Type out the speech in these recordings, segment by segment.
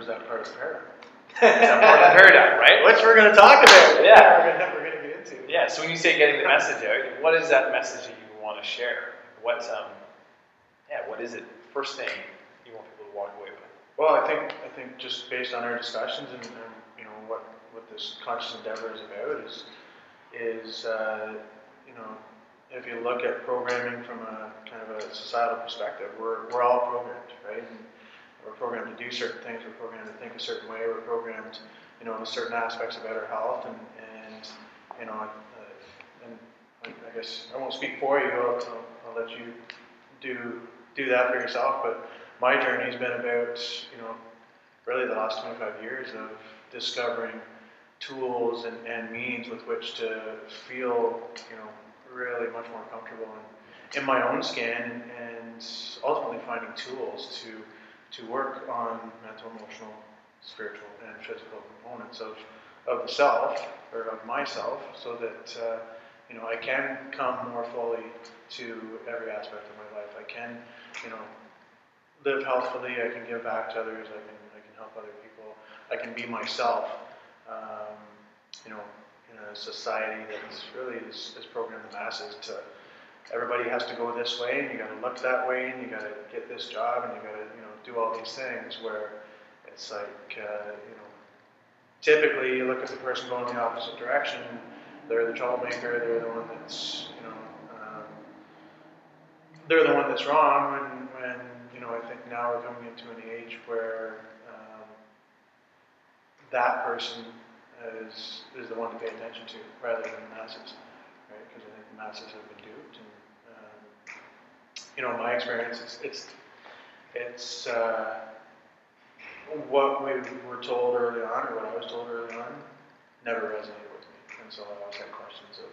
or is that part of the paradigm? Is that part of the paradigm, right? Which we're going to talk about. Yeah. We're going to get into. Yeah. So when you say getting the message out, what is that message that you want to share? What, um, yeah, what is it? First thing you want people to walk away with. Well, I think I think just based on our discussions and, and you know what what this conscious endeavor is about is is uh, you know if you look at programming from a kind of a societal perspective, we're, we're all programmed, right? And we're programmed to do certain things. We're programmed to think a certain way. We're programmed, you know, in certain aspects about our health, and, and you know, uh, and I guess I won't speak for you. I'll, I'll, I'll let you do do that for yourself. But my journey has been about, you know, really the last 25 years of discovering tools and, and means with which to feel, you know, really much more comfortable in, in my own skin and ultimately finding tools to to work on mental, emotional, spiritual, and physical components of, of the self or of myself so that uh, you know I can come more fully to every aspect of my life. I can, you know, live healthfully, I can give back to others, I can I can help other people, I can be myself. Um, you know, in a society that's really is, is programmed the masses to everybody has to go this way and you got to look that way and you got to get this job and you got to do all these things where it's like uh, you know typically you look at the person going the opposite direction they're the troublemaker they're the one that's you know um, they're the one that's wrong when when you know I think now we're coming into an age where um, that person is, is the one to pay attention to rather than the masses, right? Because I think the masses have been duped. And, um, you know, in my experience, it's, it's, it's uh, what we were told early on, or what I was told early on, never resonated with me. And so I always had questions of,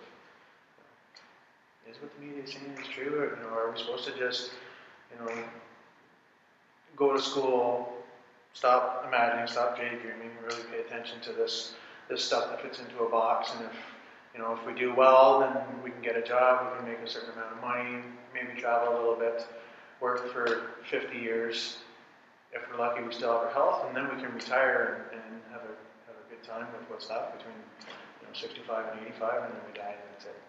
is what the media is saying is true? Or, you know, are we supposed to just, you know, go to school, stop imagining, stop daydreaming, really pay attention to this this stuff that fits into a box, and if you know if we do well, then we can get a job, we can make a certain amount of money, maybe travel a little bit, work for 50 years. If we're lucky, we still have our health, and then we can retire and, and have a have a good time with what's left between you know 65 and 85, and then we die, and that's it.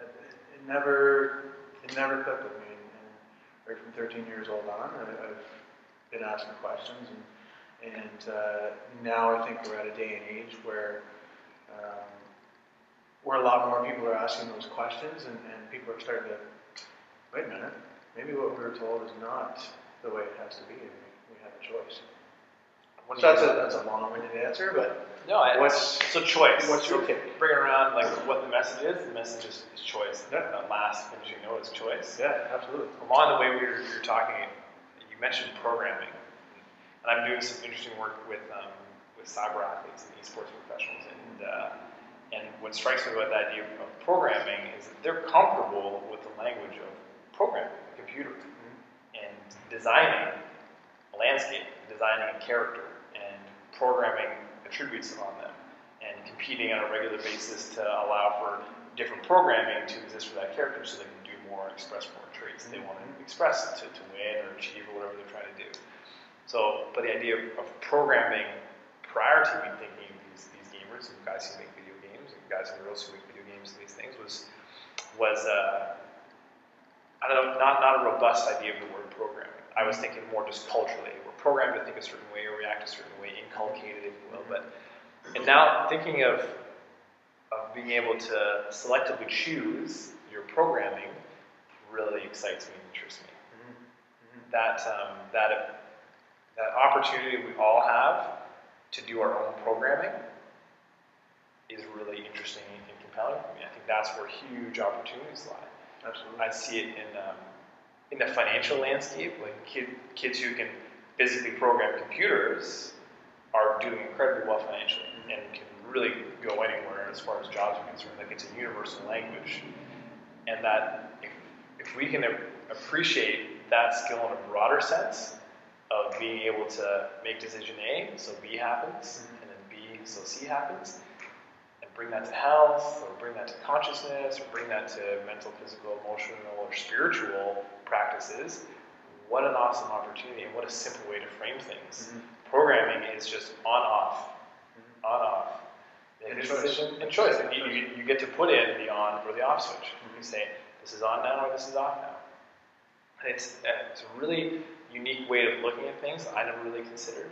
It, it never it never clicked with me, and, right from 13 years old on, I, I've been asking questions and and uh, now I think we're at a day and age where um, where a lot more people are asking those questions, and, and people are starting to wait a minute. Maybe what we were told is not the way it has to be, and we, have a choice. So that's a that's a long-winded answer, but no, what's so choice? What's your take? Bring around like what the message is. The message is, is choice. Yeah. That last finishing note is choice. Yeah, absolutely. Along the way we were, we were talking, you mentioned programming. And I'm doing some interesting work with um, with cyber athletes and esports professionals. And uh, and what strikes me about the idea of programming is that they're comfortable with the language of programming, computers and designing a landscape, designing a character, and programming attributes on them, and competing on a regular basis to allow for different programming to exist for that character so they can do more, express more traits they want to express to, to win or achieve or whatever they're trying to do. So, but the idea of, programming prior to me thinking these, these gamers and guys who make video games and guys and girls who make video games and these things was was uh, I don't know, not not a robust idea of the word programming. I was thinking more just culturally. We're programmed to think a certain way or react a certain way, inculcated, if you will. But and now thinking of of being able to selectively choose your programming really excites me and interests me. Mm-hmm. That um, that that opportunity we all have to do our own programming is really interesting and compelling for me. I think that's where huge opportunities lie. Absolutely. I see it in um, in the financial landscape, like kid, kids who can physically program computers are doing incredibly well financially and can really go anywhere as far as jobs are concerned. Like it's a universal language, and that if, if we can appreciate that skill in a broader sense, of being able to make decision A, so B happens, mm-hmm. and then B, so C happens, bring that to health, or bring that to consciousness, or bring that to mental, physical, emotional, or spiritual practices. What an awesome opportunity, and what a simple way to frame things. Mm-hmm. Programming is just on off, on off. Make And choice. decision and choice. And you, you, you get to put in the on or the off switch. You say this is on now or this is off now. And it's it's a really unique way of looking at things I never really considered.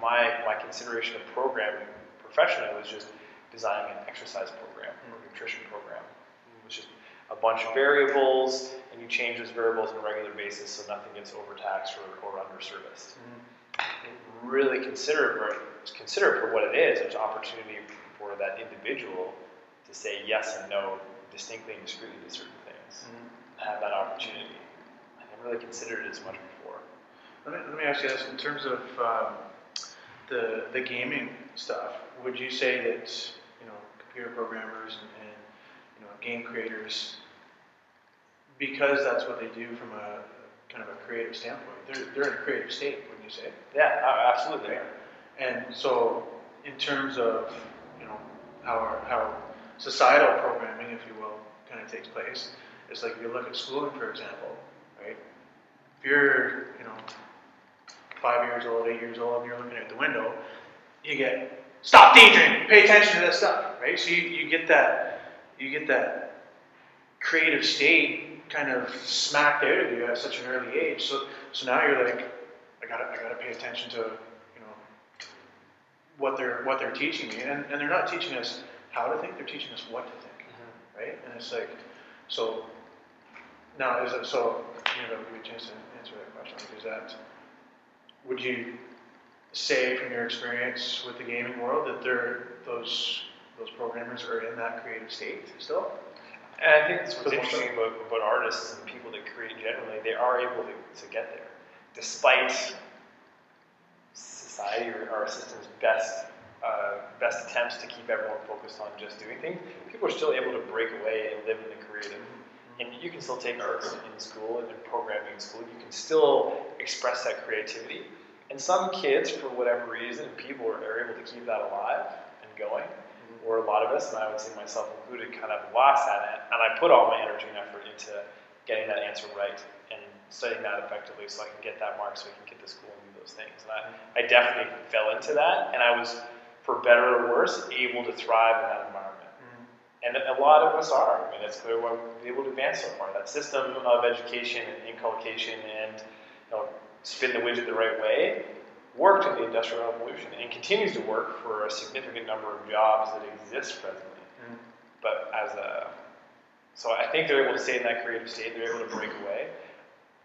My my consideration of programming professionally was just designing an exercise program or nutrition program. It was just a bunch of variables, and you change those variables on a regular basis so nothing gets overtaxed or, or underserviced. Really consider it, for- consider it for what it is, it's an opportunity for that individual to say yes and no distinctly and discreetly to certain things. Have that opportunity. I never really considered it as much before. Let me, let me ask you this, in terms of um, the, the gaming stuff, would you say that, computer programmers and, and, you know, game creators, because that's what they do from a, kind of a creative standpoint, they're, they're in a creative state, wouldn't you say? Yeah, absolutely. And so, in terms of, you know, how, our, how societal programming, if you will, kind of takes place, it's like if you look at schooling, for example, right? If you're, you know, five years old, eight years old, and you're looking at the window, you get, stop daydreaming, pay attention to this stuff, right? So you, you get that, you get that creative state kind of smacked out of you at such an early age. So, so now you're like, I gotta, I gotta pay attention to, you know, what they're, what they're teaching me. And, and they're not teaching us how to think, they're teaching us what to think, mm-hmm. right? And it's like, so, now is it, so, you know, give me a chance to answer that question. Is that, would you say from your experience with the gaming world that they're, those, those programmers are in that creative state still? And I think that's what's interesting about, about artists and people that create generally, they are able to, to get there. Despite society or our system's best uh, best attempts to keep everyone focused on just doing things, people are still able to break away and live in the creative. And you can still take arts in school and in programming in school. You can still express that creativity. And some kids, for whatever reason, people are, are able to keep that alive and going mm-hmm. or a lot of us, and I would say myself included, kind of lost at it. And I put all my energy and effort into getting that answer right and studying that effectively so I can get that mark so I can get to school and do those things. And I, I definitely fell into that, and I was, for better or worse, able to thrive in that environment. Mm-hmm. And a lot of us are. I mean, it's clear why we've been able to advance so far. That system of education and inculcation and you know, spin the widget the right way worked in the Industrial Revolution and continues to work for a significant number of jobs that exist presently. Mm. But as a, so I think they're able to stay in that creative state. They're able to break away,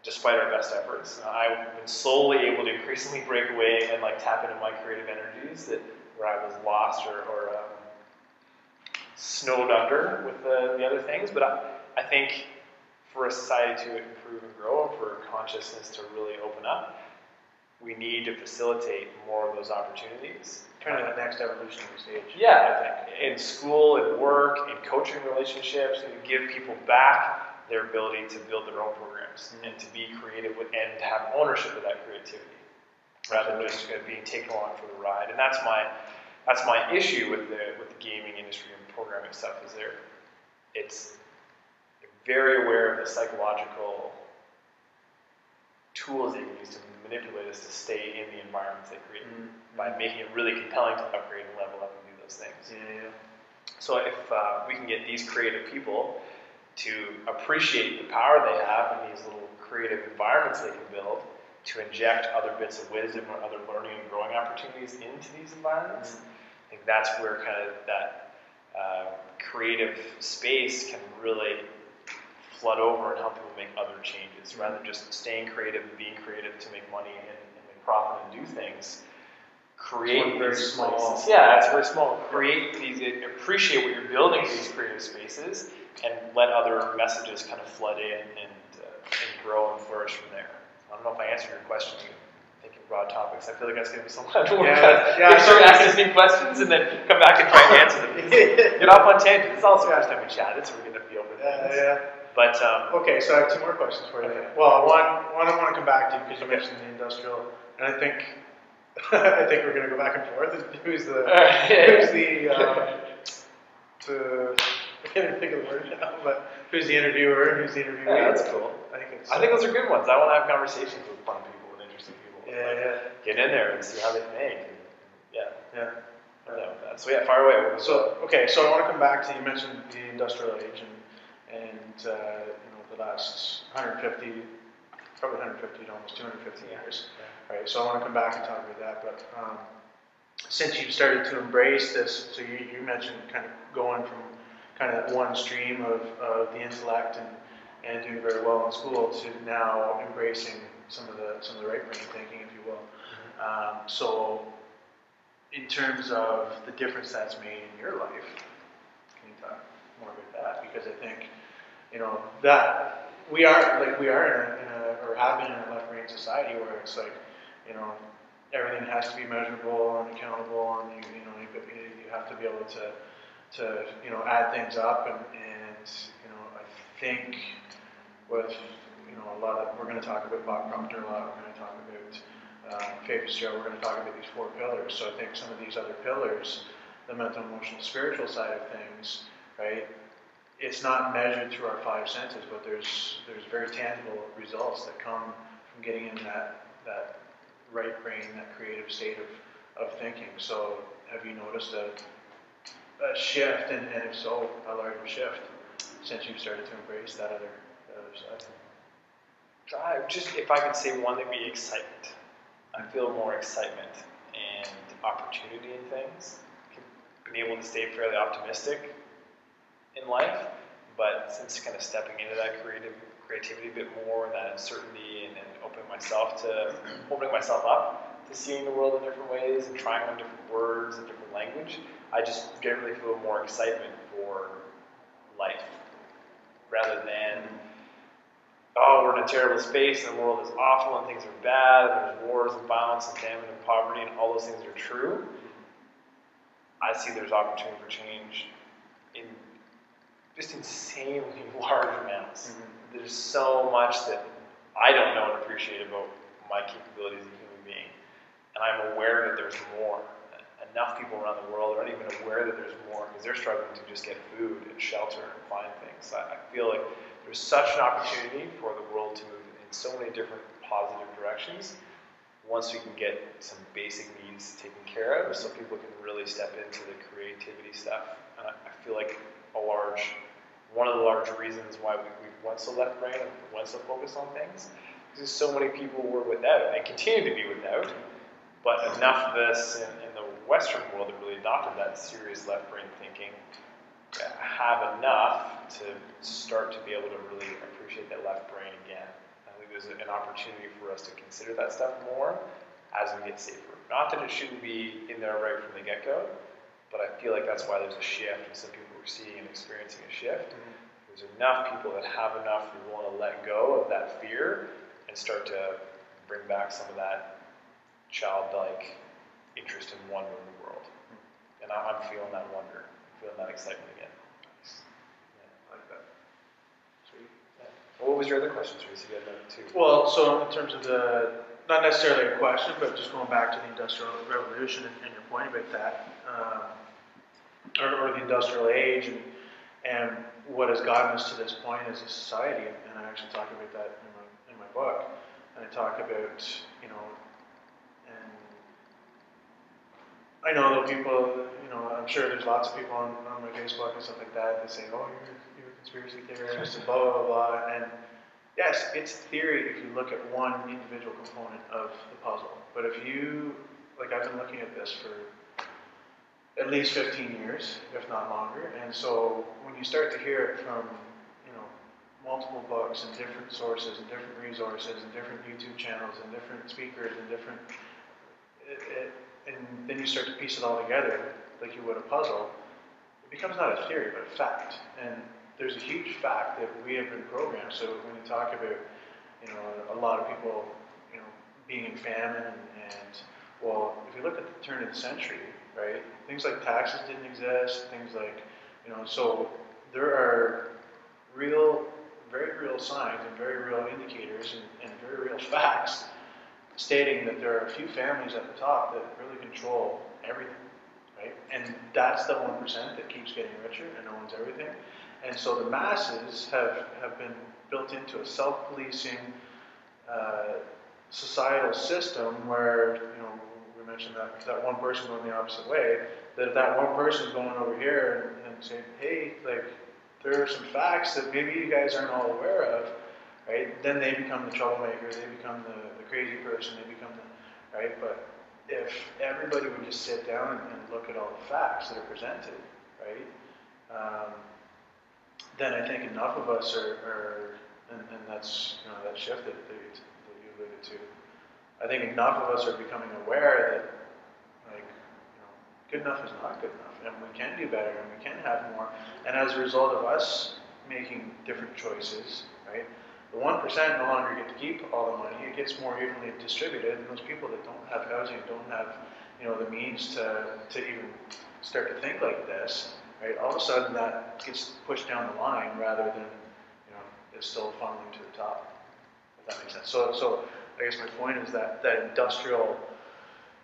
despite our best efforts. I've been slowly able to increasingly break away and like tap into my creative energies that where I was lost or, or um, snowed under with the, the other things. But I, I think for a society to improve and grow, and for consciousness to really open up, we need to facilitate more of those opportunities. Kind of the next evolutionary stage. Yeah, I think in school, in work, in coaching relationships, and give people back their ability to build their own programs mm-hmm. and to be creative with, and to have ownership of that creativity, rather than just being taken along for the ride. And that's my that's my issue with the with the gaming industry and programming stuff is there. It's very aware of the psychological tools they can use to manipulate us to stay in the environments they create Mm. by making it really compelling to upgrade and level up and do those things. Yeah. So if uh, we can get these creative people to appreciate the power they have in these little creative environments they can build, to inject other bits of wisdom or other learning and growing opportunities into these environments, I think that's where kind of that uh, creative space can really flood over and help people make other changes rather than just staying creative and being creative to make money and, and make profit and do things. Create very these small- places. Yeah, it's very small. Create these, appreciate what you're building these creative spaces, and let other messages kind of flood in and, uh, and grow and flourish from there. I don't know if I answered your question. Thinking broad topics. I feel like that's going to be so much more. Yeah, yeah, Make sure I- ask us new questions and then come back and try and answer them. Get off on tangents. It's also the first time we chatted, so we're going to be open. Yeah, yeah. But um, Okay, so I have two more questions for you. Okay. Well, one, one I want to come back to because you Okay. mentioned the industrial, and I think I think we're going to go back and forth. Who's the who's the um, to I can't even think of the word now, but who's the interviewer? Who's the interviewee? yeah, that's cool. I think it's. I think those are good ones. I want to have conversations with fun people with interesting people. Yeah, yeah, get in there and see how they think. And, yeah, yeah. That. So yeah, fire away. So, okay, so I want to come back to, you mentioned the industrial age and, and, uh, you know, the last 150, probably 150 to almost 250 years. Right, so I want to come back and talk about that, but, um, since you've started to embrace this, so you, you mentioned kind of going from kind of one stream of, of the intellect and, and doing very well in school to now embracing some of the, some of the right brain thinking, if you will. Um, so, in terms of the difference that's made in your life, can you talk more about that? Because I think, you know, that we are like we are in a, in a or have been in a left brain society where it's like, you know, everything has to be measurable and accountable, and you you know you, you have to be able to to you know add things up, and and you know I think with you know a lot of we're going to talk about Bob Proctor a lot. We're going to talk about uh, Faith. We're going to talk about these four pillars. So I think some of these other pillars, the mental, emotional, spiritual side of things, right? It's not measured through our five senses, but there's there's very tangible results that come from getting in that that right brain, that creative state of, of thinking. So have you noticed a, a shift, and, and if so, a larger shift since you've started to embrace that other that other side? Uh, just if I could say one, it'd be excitement. I feel more excitement and opportunity in things. Been able to stay fairly optimistic in life, but since kind of stepping into that creative creativity a bit more, and that uncertainty, and, and opening myself to opening myself up to seeing the world in different ways and trying on different words and different language, I just generally feel more excitement for life rather than oh, we're in a terrible space and the world is awful and things are bad and there's wars and violence and famine and poverty and all those things are true, I see there's opportunity for change just insanely large amounts. Mm-hmm. There's so much that I don't know and appreciate about my capabilities as a human being. And I'm aware that there's more. Enough people around the world aren't even aware that there's more because they're struggling to just get food and shelter and find things. I, I feel like there's such an opportunity for the world to move in so many different positive directions once we can get some basic needs taken care of so people can really step into the creativity stuff. And I, I feel like a large, one of the large reasons why we, we went so left brain and went so focused on things because so many people were without and continue to be without. But enough of us in, in the Western world that really adopted that serious left brain thinking have enough to start to be able to really appreciate that left brain again. I think there's an opportunity for us to consider that stuff more as we get safer. Not that it shouldn't be in there right from the get go, but I feel like that's why there's a shift, and some people are seeing and experiencing a shift. Mm-hmm. There's enough people that have enough who want to let go of that fear and start to bring back some of that childlike interest and wonder in the world. And I'm feeling that wonder, I'm feeling that excitement again. What was your other question, Teresa? You had that too. Well, so in terms of the, not necessarily a question, but just going back to the Industrial Revolution and, and your point about that, um, or, or, the Industrial Age, and, and what has gotten us to this point as a society, and, I actually talk about that in my, in my book, and I talk about, you know, and I know that people, you know, I'm sure there's lots of people on, on my Facebook and stuff like that that say, oh, you're you're a conspiracy theorist and blah, blah, blah. And yes, it's theory if you look at one individual component of the puzzle. But if you, like I've been looking at this for at least 15 years, if not longer. And so when you start to hear it from, you know, multiple books and different sources and different resources and different YouTube channels and different speakers and different, it, it, and then you start to piece it all together like you would a puzzle, it becomes not a theory but a fact. And there's a huge fact that we have been programmed. So when you talk about, you know, a lot of people, you know, being in famine and, and well, if you look at the turn of the century, right, things like taxes didn't exist, things like, you know, so there are real, very real signs and very real indicators and, and very real facts stating that there are a few families at the top that really control everything, right? And that's the 1% that keeps getting richer and owns everything. And so the masses have, have been built into a self policing, uh, societal system where you know we mentioned that that one person going the opposite way. That if that one person is going over here and, and saying, hey, like there are some facts that maybe you guys aren't all aware of, right? Then they become the troublemaker. They become the, the crazy person. They become the right. But if everybody would just sit down and, and look at all the facts that are presented, right? Um, then I think enough of us are, are and, and that's you know that shift that, that you alluded to. I think enough of us are becoming aware that like you know good enough is not good enough, and we can do better, and we can have more. And as a result of us making different choices, right? The one percent no longer get to keep all the money; it gets more evenly distributed. And those people that don't have housing, don't have you know the means to to even start to think like this, right? All of a sudden, that gets pushed down the line rather than you know, it's still funneling to the top. If that makes sense. So, so I guess my point is that that industrial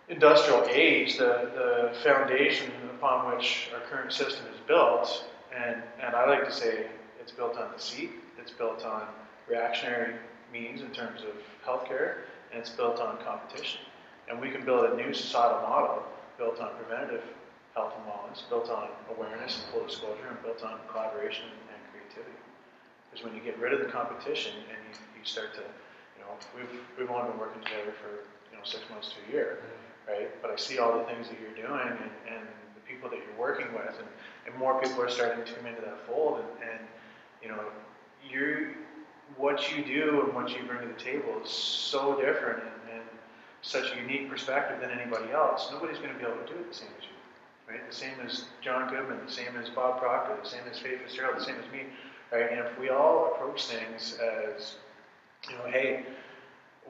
industrial age, the the foundation upon which our current system is built, and and I like to say it's built on deceit, it's built on reactionary means in terms of healthcare, and it's built on competition. And we can build a new societal model built on preventative health and wellness, built on awareness and full disclosure, and built on collaboration and creativity Because when you get rid of the competition and you, you start to, know, we've, we've only been working together for, you know, six months to a year, right? But I see all the things that you're doing and, and the people that you're working with and, and more people are starting to come into that fold and, and you know, you what you do and what you bring to the table is so different and, and such a unique perspective than anybody else. Nobody's going to be able to do it the same as you, right? The same as John Goodman, the same as Bob Proctor, the same as Faith Fitzgerald, the same as me right? And if we all approach things as, you know, hey,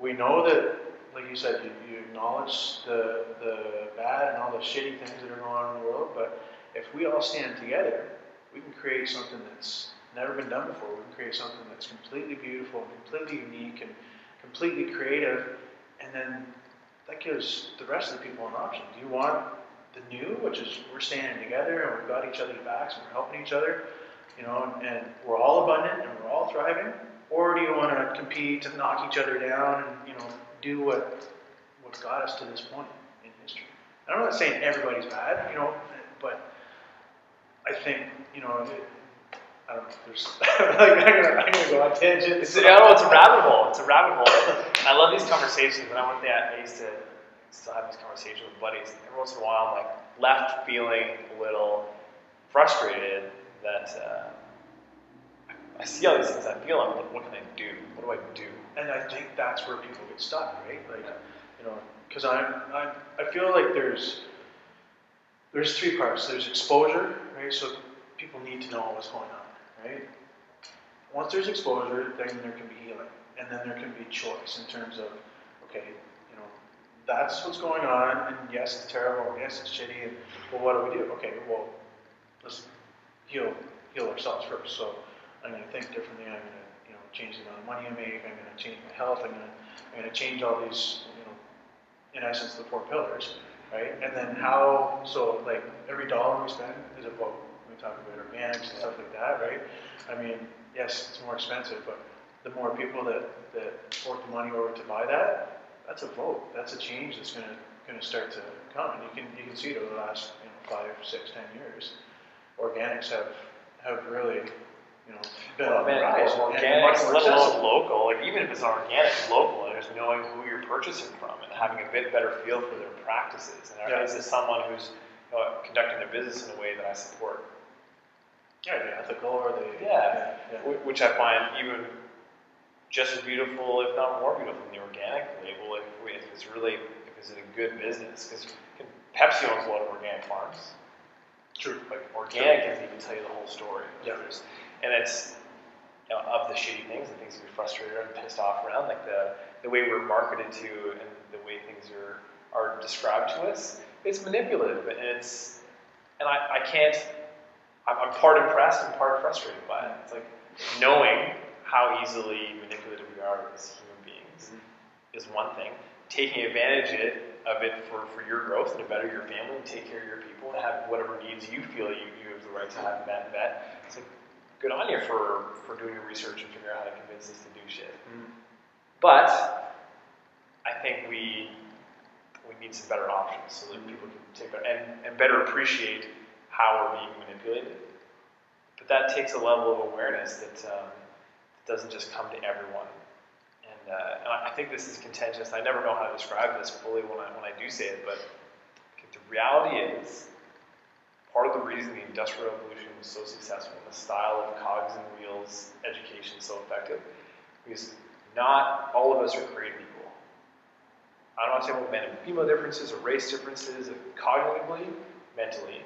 we know that, like you said, you, you acknowledge the, the bad and all the shitty things that are going on in the world, but if we all stand together, we can create something that's never been done before. We can create something that's completely beautiful, completely unique, and completely creative, and then that gives the rest of the people an option. Do you want the new, which is we're standing together and we've got each other's backs and we're helping each other? you know, and, and we're all abundant and we're all thriving? Or do you want to compete and knock each other down and, you know, do what, what got us to this point in history? I'm not saying everybody's bad, you know, but I think, you know, it, I don't know, there's, I'm gonna, I'm gonna go on tangent. It's, know, it's a rabbit hole. It's a rabbit hole. I love these conversations. When I went there, I used to still have these conversations with buddies. Every once in a while, I'm like left feeling a little frustrated that uh, I see all these things, I feel I'm like, what can I do? What do I do? And I think that's where people get stuck, right? Like, you know, because I'm, I'm, I feel like there's, there's three parts. There's exposure, right? So people need to know what's going on, right? Once there's exposure, then there can be healing, and then there can be choice in terms of, okay, you know, that's what's going on, and yes, it's terrible, yes, it's shitty, and well, what do we do? Okay, well, let's heal heal ourselves first. So I'm going to think differently. I'm going to you know change the amount of money I make. I'm going to change my health. I'm going to I'm going to change all these you know in essence the four pillars, right? And then how so like every dollar we spend is a vote. We talk about organics and stuff like that, right? I mean, yes, it's more expensive, but the more people that that fork the money over to buy that, that's a vote. That's a change that's going to going to start to come. And you can you can see it over the last you know five, six, ten years organics have have really you know been well, on the rise. Let alone local, like even if it's organic, local, and just knowing who you're purchasing from and having a bit better feel for their practices. And yeah. is this someone who's you know, conducting their business in a way that I support? Yeah, they ethical or the yeah, yeah, which I find even just as beautiful, if not more beautiful, than the organic label. If, if it's really if it's a good business, because Pepsi owns a lot of organic farms. True. Like organic doesn't even tell you the whole story. Yeah. There's, and it's you know, of the shitty things and things that we frustrated and pissed off around, like the the way we're marketed to and the way things are are described to us. It's manipulative and it's and I, I can't. I'm, I'm part impressed and part frustrated by it. It's like knowing how easily manipulative we are as human beings mm-hmm. is one thing. Taking advantage of it of it for, for your growth and to better your family and take care of your people and have whatever needs you feel you, you have the right to have met met. So good on you for, for doing your research and figuring out how to convince us to do shit. Mm. But I think we we need some better options so that people can take better and, and better appreciate how we're being manipulated. But that takes a level of awareness that um, doesn't just come to everyone. And, uh, and I think this is contentious. I never know how to describe this fully when I, when I do say it, but the reality is part of the reason the Industrial Revolution was so successful and the style of cogs and wheels education so effective because not all of us are created equal. I don't want to say about men and female differences or race differences, cognitively, mentally.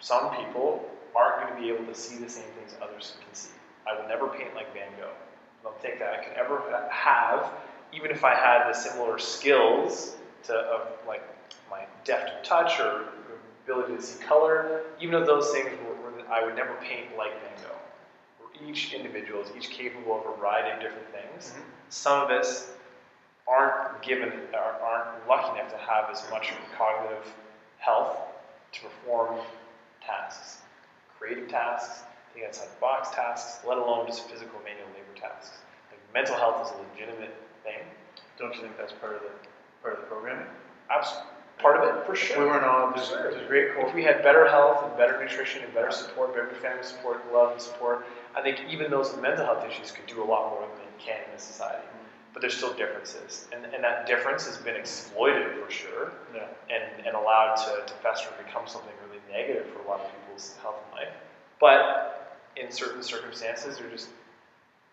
Some people aren't going to be able to see the same things others can see. I will never paint like Van Gogh. I don't think that I could ever have, even if I had the similar skills to of like my deft touch or ability to see color, even though those things were, were I would never paint like Van Gogh. We're each individual is each capable of a variety of different things. Mm-hmm. Some of us aren't given, aren't lucky enough to have as much cognitive health to perform tasks, creative tasks, think outside the box tasks, let alone just physical manual labor tasks. Like mental health is a legitimate thing. Don't you think that's part of the part of the programming? Absolutely. Part of it, for sure. We weren't all, there's, sure. there's great If we had better health and better nutrition and better support, better family support, love and support, I think even those with mental health issues could do a lot more than they can in this society. Mm-hmm. But there's still differences. And, and that difference has been exploited for sure yeah. and, and allowed to, to fester and become something really negative for a lot of people's health and life. But in certain circumstances, they're just,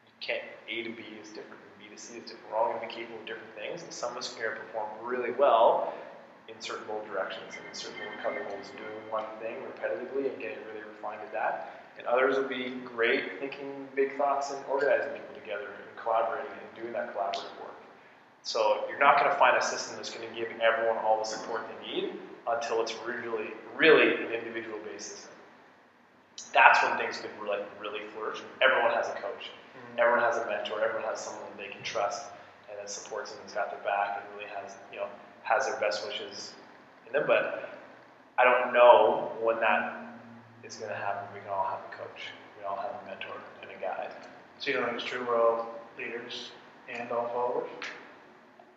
you can't, A to B is different, B to C is different. We're all going to be capable of different things, and some of us can perform really well in certain mold directions and in certain recovery molds, doing one thing repetitively and getting really refined at that. And others will be great thinking big thoughts and organizing people together and collaborating and doing that collaborative work. So you're not going to find a system that's going to give everyone all the support they need until it's really, really an individual based system that's when things could really, really flourish. Everyone has a coach, mm-hmm. everyone has a mentor, everyone has someone they can trust and that supports them and's got their back and really has, you know, has their best wishes in them. But I don't know when that is going to happen. We can all have a coach, we all have a mentor and a guide. So you know it's true we're all leaders and all followers?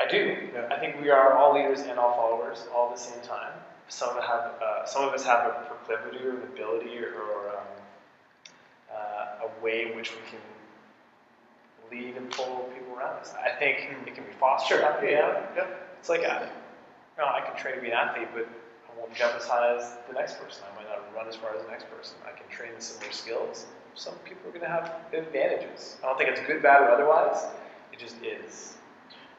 I do. Yeah. I think we are all leaders and all followers all at the same time some of have uh, some of us have a proclivity or an ability or, or um, uh, a way in which we can lead and pull people around us. I think it can be fostered. Sure. Yeah. yeah. It's like a, know, I can train to be an athlete, but I won't jump as high as the next person. I might not run as far as the next person. I can train the similar skills. Some people are going to have advantages. I don't think it's good, bad, or otherwise. It just is.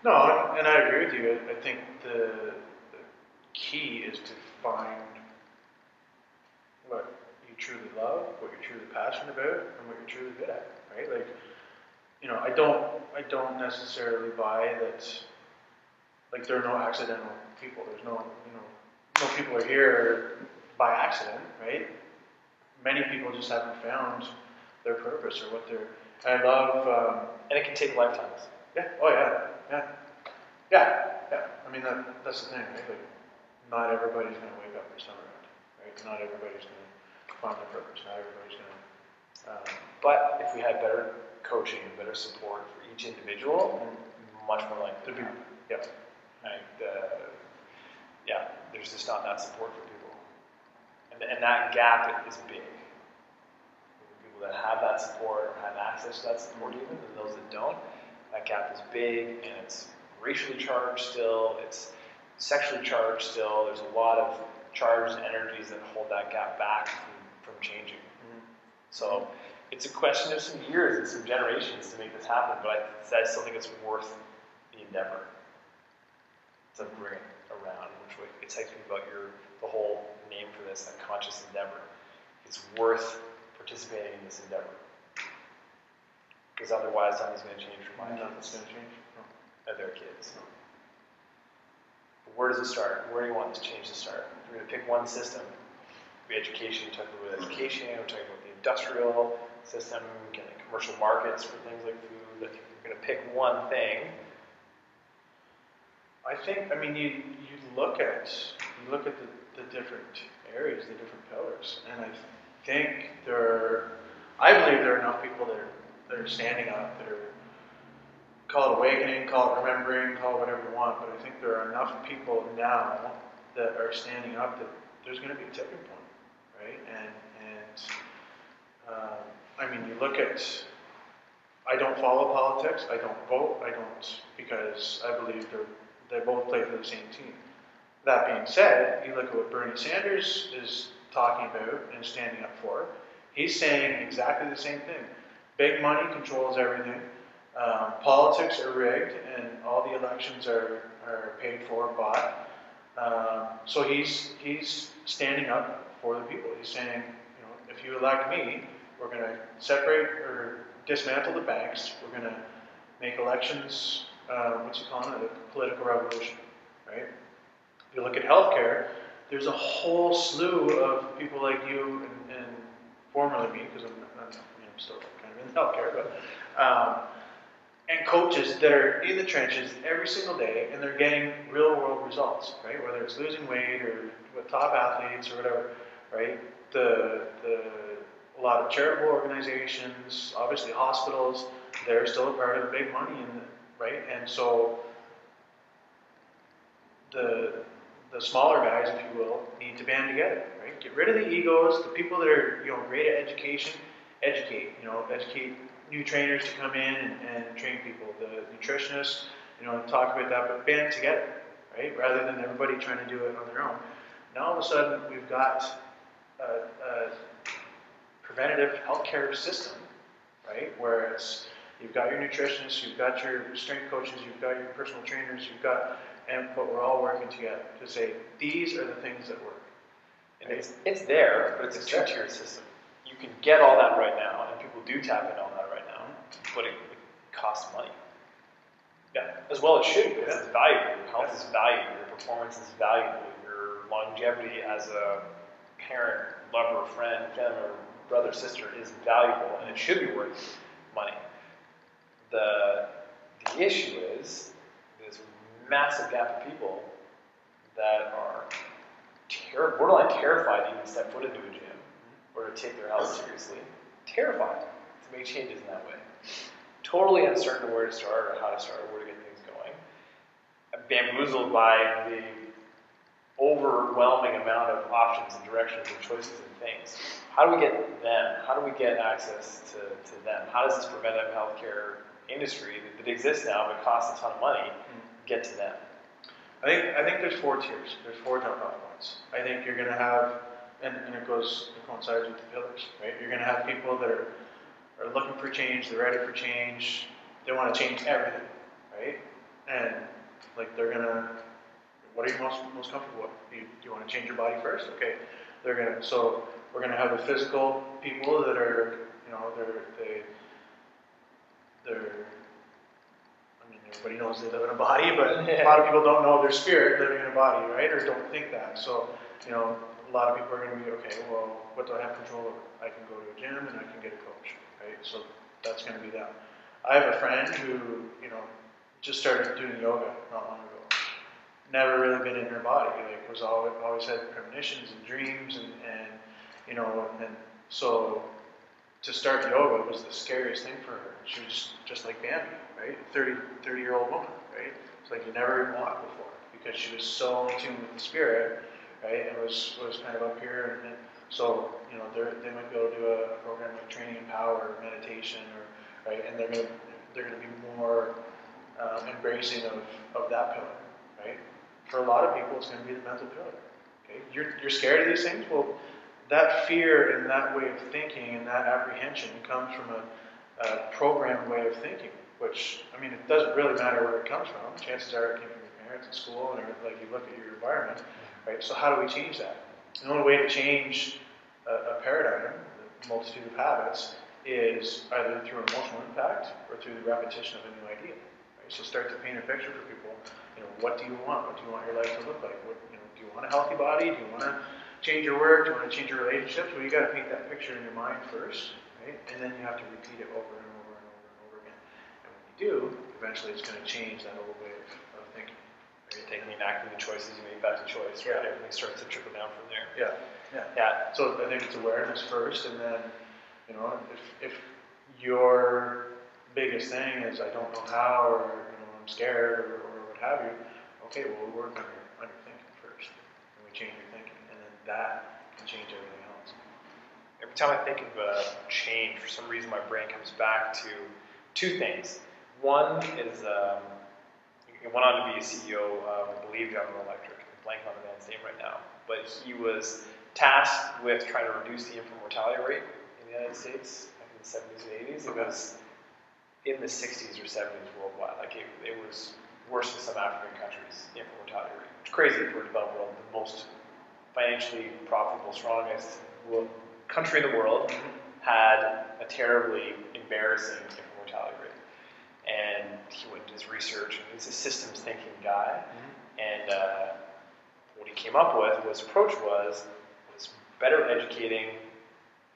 No, and I agree with you. I think the key is to find what you truly love, what you're truly passionate about, and what you're truly good at. Right? Like, you know, I don't, I don't necessarily buy that. Like, there are no accidental people. There's no, you know, no people are here by accident, right? Many people just haven't found their purpose or what they're. I love. Um, and it can take lifetimes. Yeah. Oh yeah. Yeah. Yeah. Yeah. I mean that, that's the thing, right? Like, not everybody's going to wake up for summer right? Not everybody's going to find their purpose. Not everybody's going to. Um, but if we had better coaching and better support for each individual, much more likely to be. Yep. And, uh, yeah, there's just not that support for people. And, and that gap is big. People that have that support or have access to that support, even, and those that don't, that gap is big and it's racially charged still. It's sexually charged still. There's a lot of charged energies that hold that gap back from, from changing. Mm-hmm. So it's a question of some years and some generations to make this happen, but I, I still think it's worth the endeavor to bring it around, which excites me about your the whole name for this, that conscious endeavor. It's worth participating in this endeavor. Because otherwise, nothing's going to change for my Nothing's going to change. No. And their kids. No where does it start? Where do you want this change to start? We're going to pick one system. Education, we talk about education, we're talking about the industrial system, getting commercial markets for things like food. We're going to pick one thing. I think, I mean, you, you look at you look at the, the different areas, the different pillars, and I think there, are, I believe there are enough people that are, that are standing up, that are call it awakening, call it remembering, call it whatever you want, but I think there are enough people now that are standing up that there's going to be a tipping point, right? And and uh, I mean, you look at. I don't follow politics. I don't vote. I don't because I believe they're they both play for the same team. That being said, you look at what Bernie Sanders is talking about and standing up for. He's saying exactly the same thing. Big money controls everything. Um, politics are rigged, and all the elections are, are paid for, bought. Um, so he's he's standing up for the people. He's saying, you know, if you elect me, we're going to separate or dismantle the banks. We're going to make elections. Uh, what's he calling it? A political revolution, right? If you look at healthcare, there's a whole slew of people like you and, and formerly me, because I'm, I'm, still kind of in healthcare, but um, and coaches that are in the trenches every single day, and they're getting real world results, right? Whether it's losing weight or with top athletes or whatever, right? The the a lot of charitable organizations, obviously hospitals, they're still a part of the big money, in the, right? And so the the smaller guys, if you will, need to band together, right? Get rid of the egos. The people that are, you know, great at education, educate. You know, educate new trainers to come in and, and train people. The nutritionists, you know, talk about that, but band together, right? Rather than everybody trying to do it on their own. Now all of a sudden we've got a, a preventative healthcare system, right? Where it's you've got your nutritionists, you've got your strength coaches, you've got your personal trainers, you've got and but we're all working together to say these are the things that work. And it's, it's there, but it's a two-tiered system. You can get all that right now, and people do tap into all that right now, but it, it costs money. Yeah, as well it should because yeah. it's valuable. Your health is valuable. Your performance is valuable. Your longevity as a parent, lover, friend, family, brother, sister is valuable, and it should be worth money. The the issue is this massive gap of people that are ter- borderline terrified to even step foot into a gym or to take their health seriously. Terrified to make changes in that way. Totally uncertain where to start or how to start or where to get things going. Bamboozled by the overwhelming amount of options and directions and choices and things. How do we get them? How do we get access to, to them? How does this preventive healthcare industry that, that exists now but costs a ton of money mm-hmm get to them? I think I think there's four tiers. There's four jump off points. I think you're going to have, and, and it goes it coincides with the pillars, right? You're going to have people that are are looking for change. They're ready for change. They want to change everything, right? And like they're gonna, what are you most most comfortable with? Do you, do you want to change your body first? Okay, they're gonna. So we're gonna have the physical people that are, you know, they're they they're everybody knows they live in a body, but a lot of people don't know their spirit living in a body, right? Or don't think that. So, you know, a lot of people are going to be, okay, well, what do I have control over? I can go to a gym and I can get a coach, right? So that's going to be that. I have a friend who, you know, just started doing yoga not long ago. Never really been in her body. Like, was always, always had premonitions and dreams and, and you know, and so to start yoga was the scariest thing for her. She was just like Bambi, right? 30, 30 year old woman, right? It's like you never even walked before because she was so in tune with the spirit, right? And was was kind of up here, and, and so you know they might able to do a, program like training in power, or meditation, or right, and they're gonna they're gonna be more um, embracing of, of that pillar, right? For a lot of people, it's going to be the mental pillar. Okay, you're you're scared of these things, well that fear and that way of thinking and that apprehension comes from a, a programmed way of thinking, which, I mean, it doesn't really matter where it comes from. Chances are it came from your parents at school, and like you look at your environment, right? So how do we change that? The only way to change a, a paradigm, the multitude of habits, is either through emotional impact or through the repetition of a new idea. Right? So start to paint a picture for people. You know, what do you want? What do you want your life to look like? What, you know, do you want a healthy body? Do you want to change your work, you want to change your relationships? Well, you got to paint that picture in your mind first, right? And then you have to repeat it over and over and over and over again. And when you do, eventually it's going to change that old way of, of thinking. Right? Taking and acting the choices you make, that's a choice, right? Yeah. Everything starts to trickle down from there. Yeah, yeah. Yeah. So I think it's awareness first, and then, you know, if, if your biggest thing is I don't know how, or you know, I'm scared, or, or what have you. Okay, well, we work on your, on your thinking first, and we change your thinking, and then that can change everything else. Every time I think of a change, for some reason my brain comes back to two things. One is um, he went on to be a CEO of, I believe, General Electric. I'm blank on the man's name right now, but he was tasked with trying to reduce the infant mortality rate in the United States in the 70s and 80s. It was in the 60s or 70s worldwide. Like it, it was worse than some African countries, infant mortality rate. It's crazy for a developed world, the most financially profitable, strongest country in the world had a terribly embarrassing infant mortality rate. And he went to his research, and he's a systems thinking guy. And uh, what he came up with, his approach was, was better educating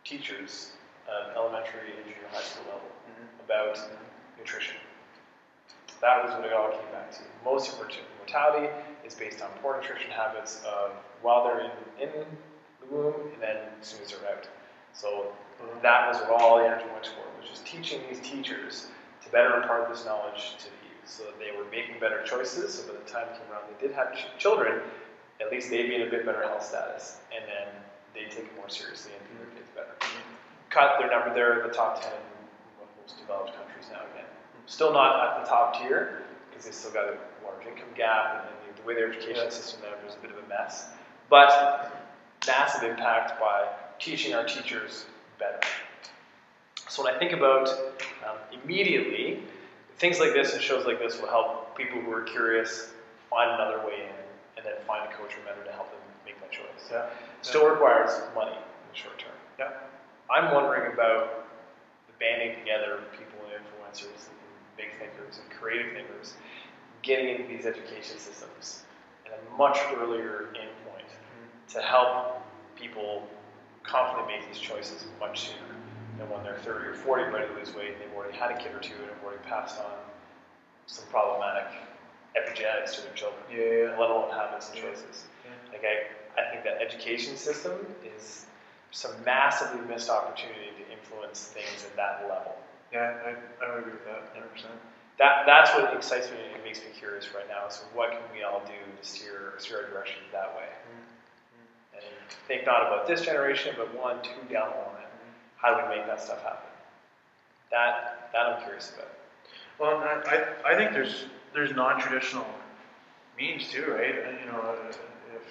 teachers at elementary and junior high school level about nutrition. That was what it all came back to. Most of mortality is based on poor nutrition habits of while they're in, in the womb and then as soon as they're out. So that was what all the energy went toward, was just teaching these teachers to better impart this knowledge to the youth so that they were making better choices. So by the time it came around, they did have ch- children, at least they'd be in a bit better health status. And then they take it more seriously and feed their kids better. Cut their number, they're in the top 10 most developed countries now again. Still not at the top tier because they still got a large income gap and the way their education system there is a bit of a mess. But massive impact by teaching our teachers better. So when I think about um, immediately, things like this and shows like this will help people who are curious find another way in and then find a coach or mentor to help them make that choice. Yeah. Still requires money in the short term. Yeah. I'm wondering about the banding together of people and influencers and big thinkers and creative thinkers getting into these education systems at a much earlier endpoint to help people confidently make these choices much sooner than when they're 30 or 40 ready to lose weight and they've already had a kid or two and have already passed on some problematic epigenetics to their children, Yeah, let alone habits and choices. Yeah. Like I, I think that education system is some massively missed opportunity to influence things at that level. yeah, I, I would agree with that, 100%. That, that's what excites me and makes me curious right now. So what can we all do to steer, steer our direction that way? Mm-hmm. And think not about this generation, but one, two down the line. Mm-hmm. How do we make that stuff happen? That, that I'm curious about. Well, I, I, I think there's there's non-traditional means too, right? You know, uh, if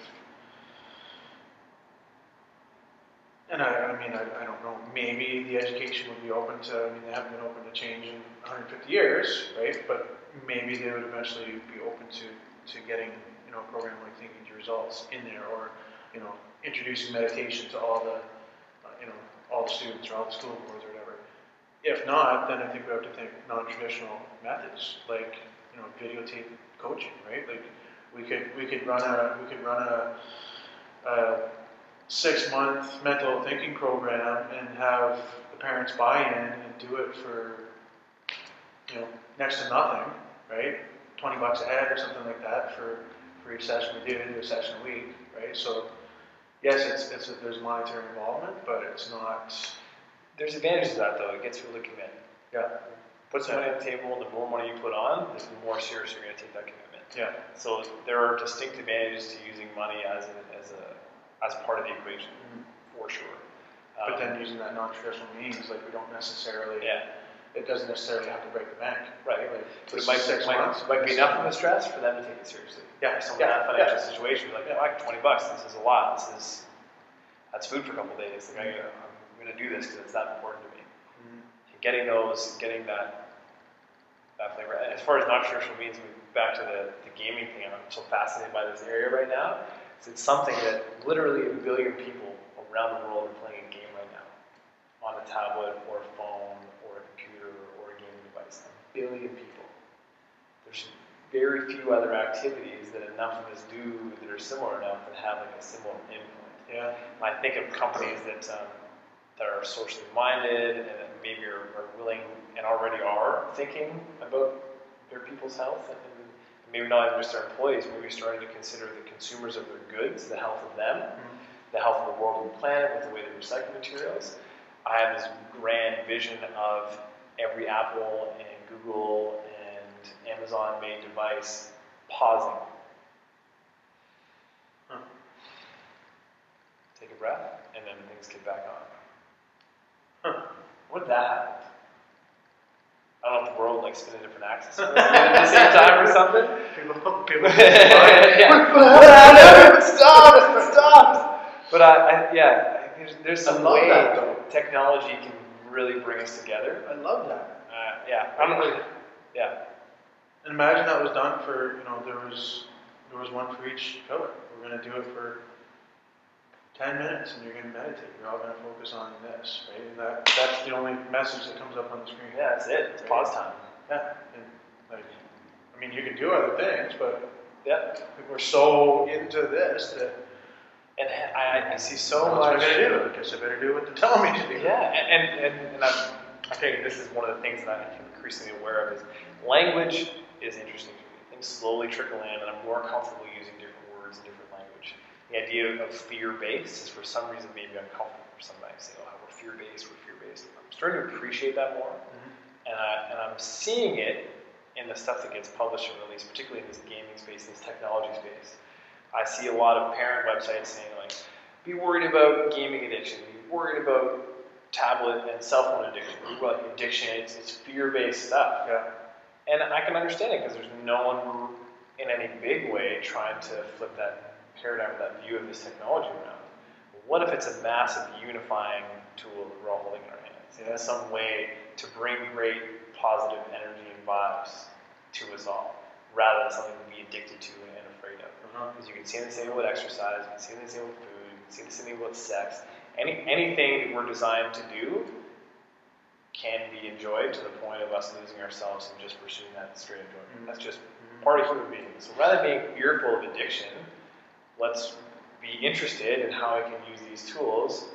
and I, I mean, I, I don't know. Maybe the education would be open to. I mean, they haven't been open to change in 150 years, right? But maybe they would eventually be open to to getting you know a program like Thinking to Results in there, or you know, introducing meditation to all the uh, you know all the students or all the school boards or whatever. If not, then I think we have to think non-traditional methods, like you know, videotape coaching, right? Like we could we could run a we could run a, a six-month mental thinking program and have the parents buy in and do it for you know next to nothing, right? Twenty bucks a head or something like that for for each session we do. Do a session a week, right? So yes, it's it's a, there's monetary involvement, but it's not. There's advantages to that though. It gets people commit. Yeah, Put some money on the table, the more money you put on, the more serious you're going to take that commitment. yeah, So there are distinct advantages to using money as a, as a as part of the equation, for sure. but Um, then using that non-traditional means, like we don't necessarily. yeah, It doesn't necessarily have to break the bank. Right. Like, but it might, might, months. might be enough of a stress for them to take it seriously. Yeah, Someone in yeah, that financial situation, be like, Yeah. yeah, I got 20 bucks. This is a lot. This is that's food for a couple days. Like, I, I'm going to do this because it's that important to me. Mhm. Getting those, getting that that flavor. As far as non-traditional means, we back to the, the gaming thing. I'm so fascinated by this area right now. It's, something that literally a billion people around the world are playing a game right now on a tablet or a phone or a computer or a gaming device. A billion people. There's very few other activities that enough of us do that are similar enough that have like a similar endpoint. Yeah, I think of companies that um, that are socially minded and that maybe are, are willing and already are thinking about their people's health and maybe not even just their employees, maybe starting to consider the consumers of their goods, the health of them, mm-hmm. the health of the world and the planet with the way they recycle materials. I have this grand vision of every Apple and Google and Amazon made device pausing. Take a breath, and then things get back on. Huh. What if that happened? I don't know if the world like spin a different axis at the same time or something. People, people. yeah. What happened? Stop! Stop! But I, I yeah, there's, there's some love way that, technology can really bring us together. I love that. Uh, yeah, I don't really. Yeah, And imagine that was done for, you know, there was, there was one for each pillar. We're gonna do it for ten minutes and you're gonna meditate. You're all gonna focus on this, right? And that, that's the only message that comes up on the screen. yeah, that's it. It's pause time. Yeah, and like, I mean, you can do other things, but Yeah, we're so into this that. and I, I see so what much. am I do? I guess I better do what they're telling me to do. Yeah, and, and, and, and I'm, I think this is one of the things that I'm increasingly aware of is language is interesting to me. Things slowly trickle in, and I'm more comfortable using different words in different. The idea of fear-based is for some reason maybe uncomfortable for somebody. Say, oh, we're fear-based, we're fear-based. I'm starting to appreciate that more, mm-hmm. and, I, and I'm seeing it in the stuff that gets published and released, particularly in this gaming space, this technology space. I see a lot of parent websites saying like, be worried about gaming addiction, be worried about tablet and cell phone addiction, be worried about addiction, it's, it's fear-based stuff. Yeah. And I can understand it because there's no one in any big way trying to flip that paradigm, that view of this technology around. What if it's a massive unifying tool that we're all holding in our hands? Yeah. In some way to bring great positive energy and vibes to us all, rather than something to be addicted to and afraid of. Uh-huh. Because you can see the same with exercise, you can see the same with food, you can see the same with sex. Any anything that we're designed to do can be enjoyed to the point of us losing ourselves and just pursuing that straight enjoyment. Mhm. That's just part of human being. So rather than being fearful of addiction, let's be interested in how I can use these tools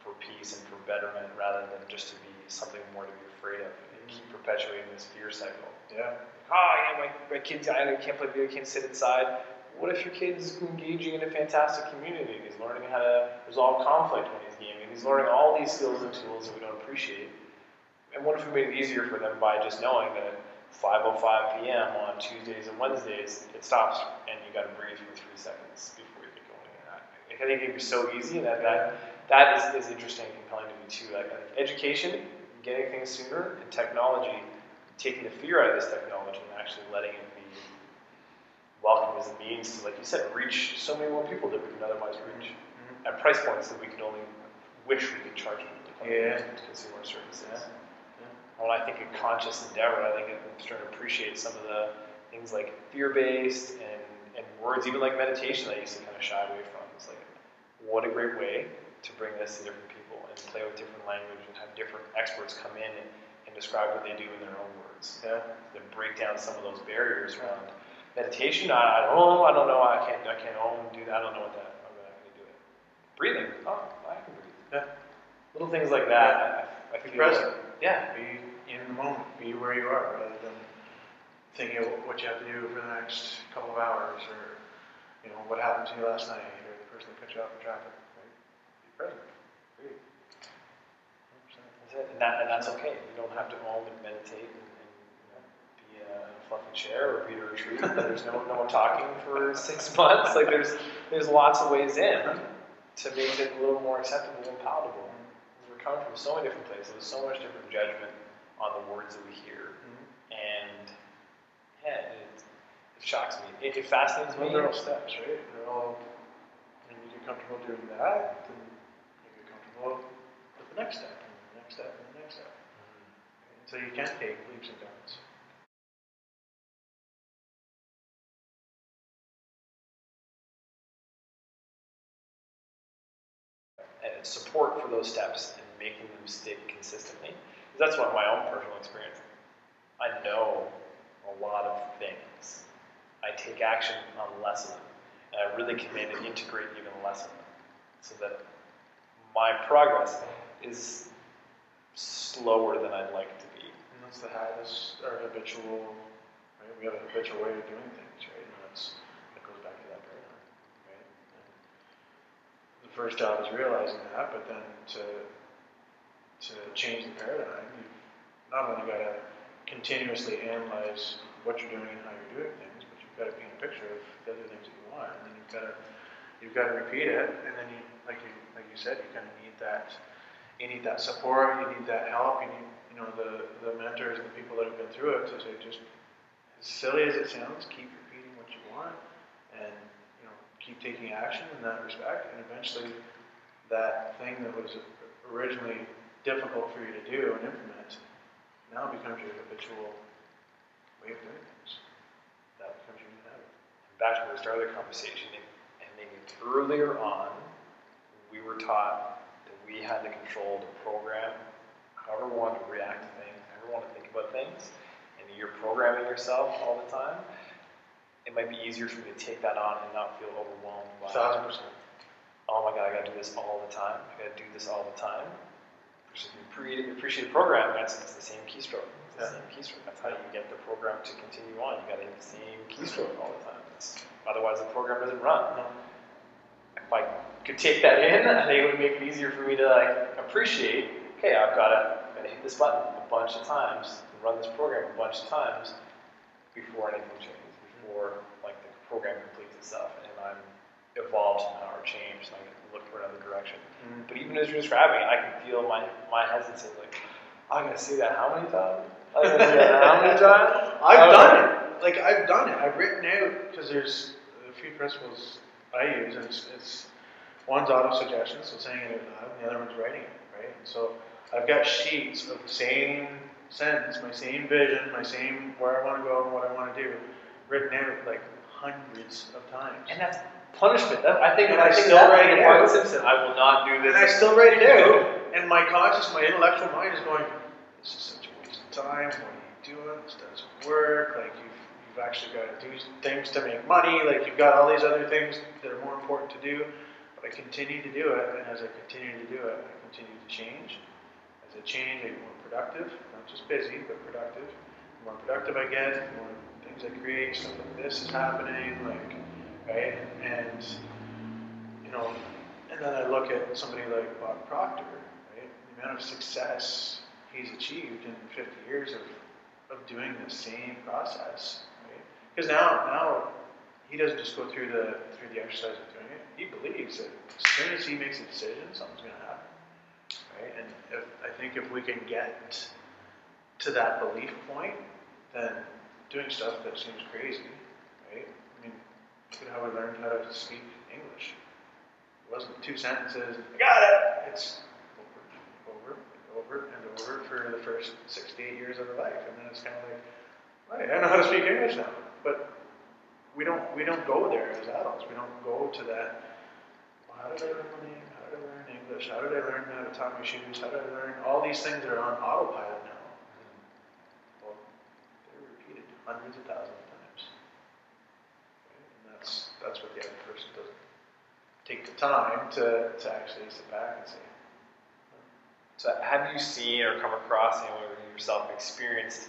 for peace and for betterment rather than just to be something more to be afraid of and keep perpetuating this fear cycle. Yeah. Ah, oh, yeah, my, my kid's, I can't play video games, sit inside. What if your kid's engaging in a fantastic community he's learning how to resolve conflict when he's gaming? He's learning all these skills and tools that we don't appreciate. And what if we made it easier for them by just knowing that at 5.05 p.m. on Tuesdays and Wednesdays, it stops and you got to breathe for three seconds before you get going. And I, I think it'd be so easy and that, that, that is, is interesting and compelling to me too. Like, education, getting things sooner, and technology, taking the fear out of this technology and actually letting it be welcome as a means to, like you said, reach so many more people that we can otherwise reach Mhm. at price points that we could only wish we could charge people to come Yeah. to consume our services. Yeah. When I think of conscious endeavor, I think I'm starting to appreciate some of the things like fear-based and, and words, even like meditation, that I used to kind of shy away from. It's like, what a great way to bring this to different people and play with different language and have different experts come in and, and describe what they do in their own words. Yeah. To break down some of those barriers around meditation. I, I don't know. I don't know. I can't. I can't own do that. I don't know what that. I'm not going to do it. Breathing. Oh, I can breathe. Yeah. Little things like that. I, I feel present. yeah. Be in the moment. Be where you are rather than thinking of what you have to do for the next couple of hours or, you know, what happened to you last night or the person that cut you off in traffic. Right? Be present. Breathe. 100%. That's it. And, that, and that's okay. You don't have to and meditate and, and you know, be a fucking chair or be a retreat. there's no no talking for six months. Like there's there's lots of ways in to make it a little more acceptable and palatable. We're coming from so many different places, so much different judgment on the words that we hear, mm-hmm. and yeah, it, it shocks me. It, it fascinates me. Well, they're all steps, right? They're all, when you get comfortable doing that, then you get comfortable with the next step, and the next step, and the next step. and So you can't take leaps and bounds. and support for those steps and making them stick consistently. 'Cause that's one of my own personal experience. I know a lot of things. I take action on less of them. And I really commit to integrate even less of them. So that my progress is slower than I'd like to be. And that's the habits, our habitual, right? We have a habitual way of doing things, right? And that's, that goes back to that paradigm, right? And the first job is realizing that, but then to, to change the paradigm, you've not only got to continuously analyze what you're doing and how you're doing things, but you've got to paint a picture of the other things that you want, and then you've got to you've got to repeat it, and then you like you like you said, you kind of need that you need that support, you need that help, you need you know the the mentors and the people that have been through it to say just as silly as it sounds, keep repeating what you want, and you know keep taking action in that respect, and eventually that thing that was originally difficult for you to do and implement now becomes your habitual way of doing things. That becomes your new habit. Back to the start of the conversation, and maybe earlier on, we were taught that we had to control the program, however we wanted to react to things, however we wanted to think about things, and you're programming yourself all the time. It might be easier for me to take that on and not feel overwhelmed by. Thousand percent. Oh my god, I gotta do this all the time. I gotta do this all the time. Versus appreciate, appreciate programming, that's it's the same keystroke. It's the Yeah. same keystroke. That's how you get the program to continue on. You gotta hit the same keystroke all the time. It's, otherwise, the program doesn't run. If I could take that in, I think it would make it easier for me to like appreciate. Okay, I've gotta gotta hit this button a bunch of times, run this program a bunch of times before anything changes, before like the program completes itself, and I'm evolved somehow or changed, and I can look for another direction. Mm. But even as you're describing it, I can feel my my hesitancy, like I'm gonna say that how many times? I'm gonna say that how many times? I've done it. Like I've done it. I've written out because there's a few principles I use, and it's, it's one's auto suggestion, so saying it out loud, and the other one's writing it, right? And so I've got sheets of the same sentence, my same vision, my same where I want to go and what I want to do, written out like hundreds of times. And that's punishment. That, I think And I I think still that it Martin. Simpson. I will not do this. And I still write it out, and my conscious, my intellectual mind is going, this is such a waste of time, what are you doing, this doesn't work, like you've, you've actually got to do things to make money, like you've got all these other things that are more important to do, but I continue to do it, and as I continue to do it, I continue to change. As I change, I get more productive, not just busy, but productive. The more productive I get, the more things I create, stuff like this is happening, like, right, and you know, and then I look at somebody like Bob Proctor, right? The amount of success he's achieved in 50 years of, of doing the same process, right? Because now, now he doesn't just go through the through the exercise of doing it. He believes that as soon as he makes a decision, something's going to happen, right? And if, I think if we can get to that belief point, then doing stuff that seems crazy, right? I mean, look at how we learned how to speak English. Wasn't two sentences, I got it! It's over, over, over, and over for the first six to eight years of her life. And then it's kind of like, right, I know how to speak English now. But we don't, we don't go there as adults. We don't go to that, how did I learn my name? How did I learn English? How did I learn how to tie my shoes? How did I learn all these things that are on autopilot now? Well, they're repeated hundreds of thousands of times. And that's, that's what the take the time to, to actually sit back and see. So have you seen or come across, you know, or yourself experienced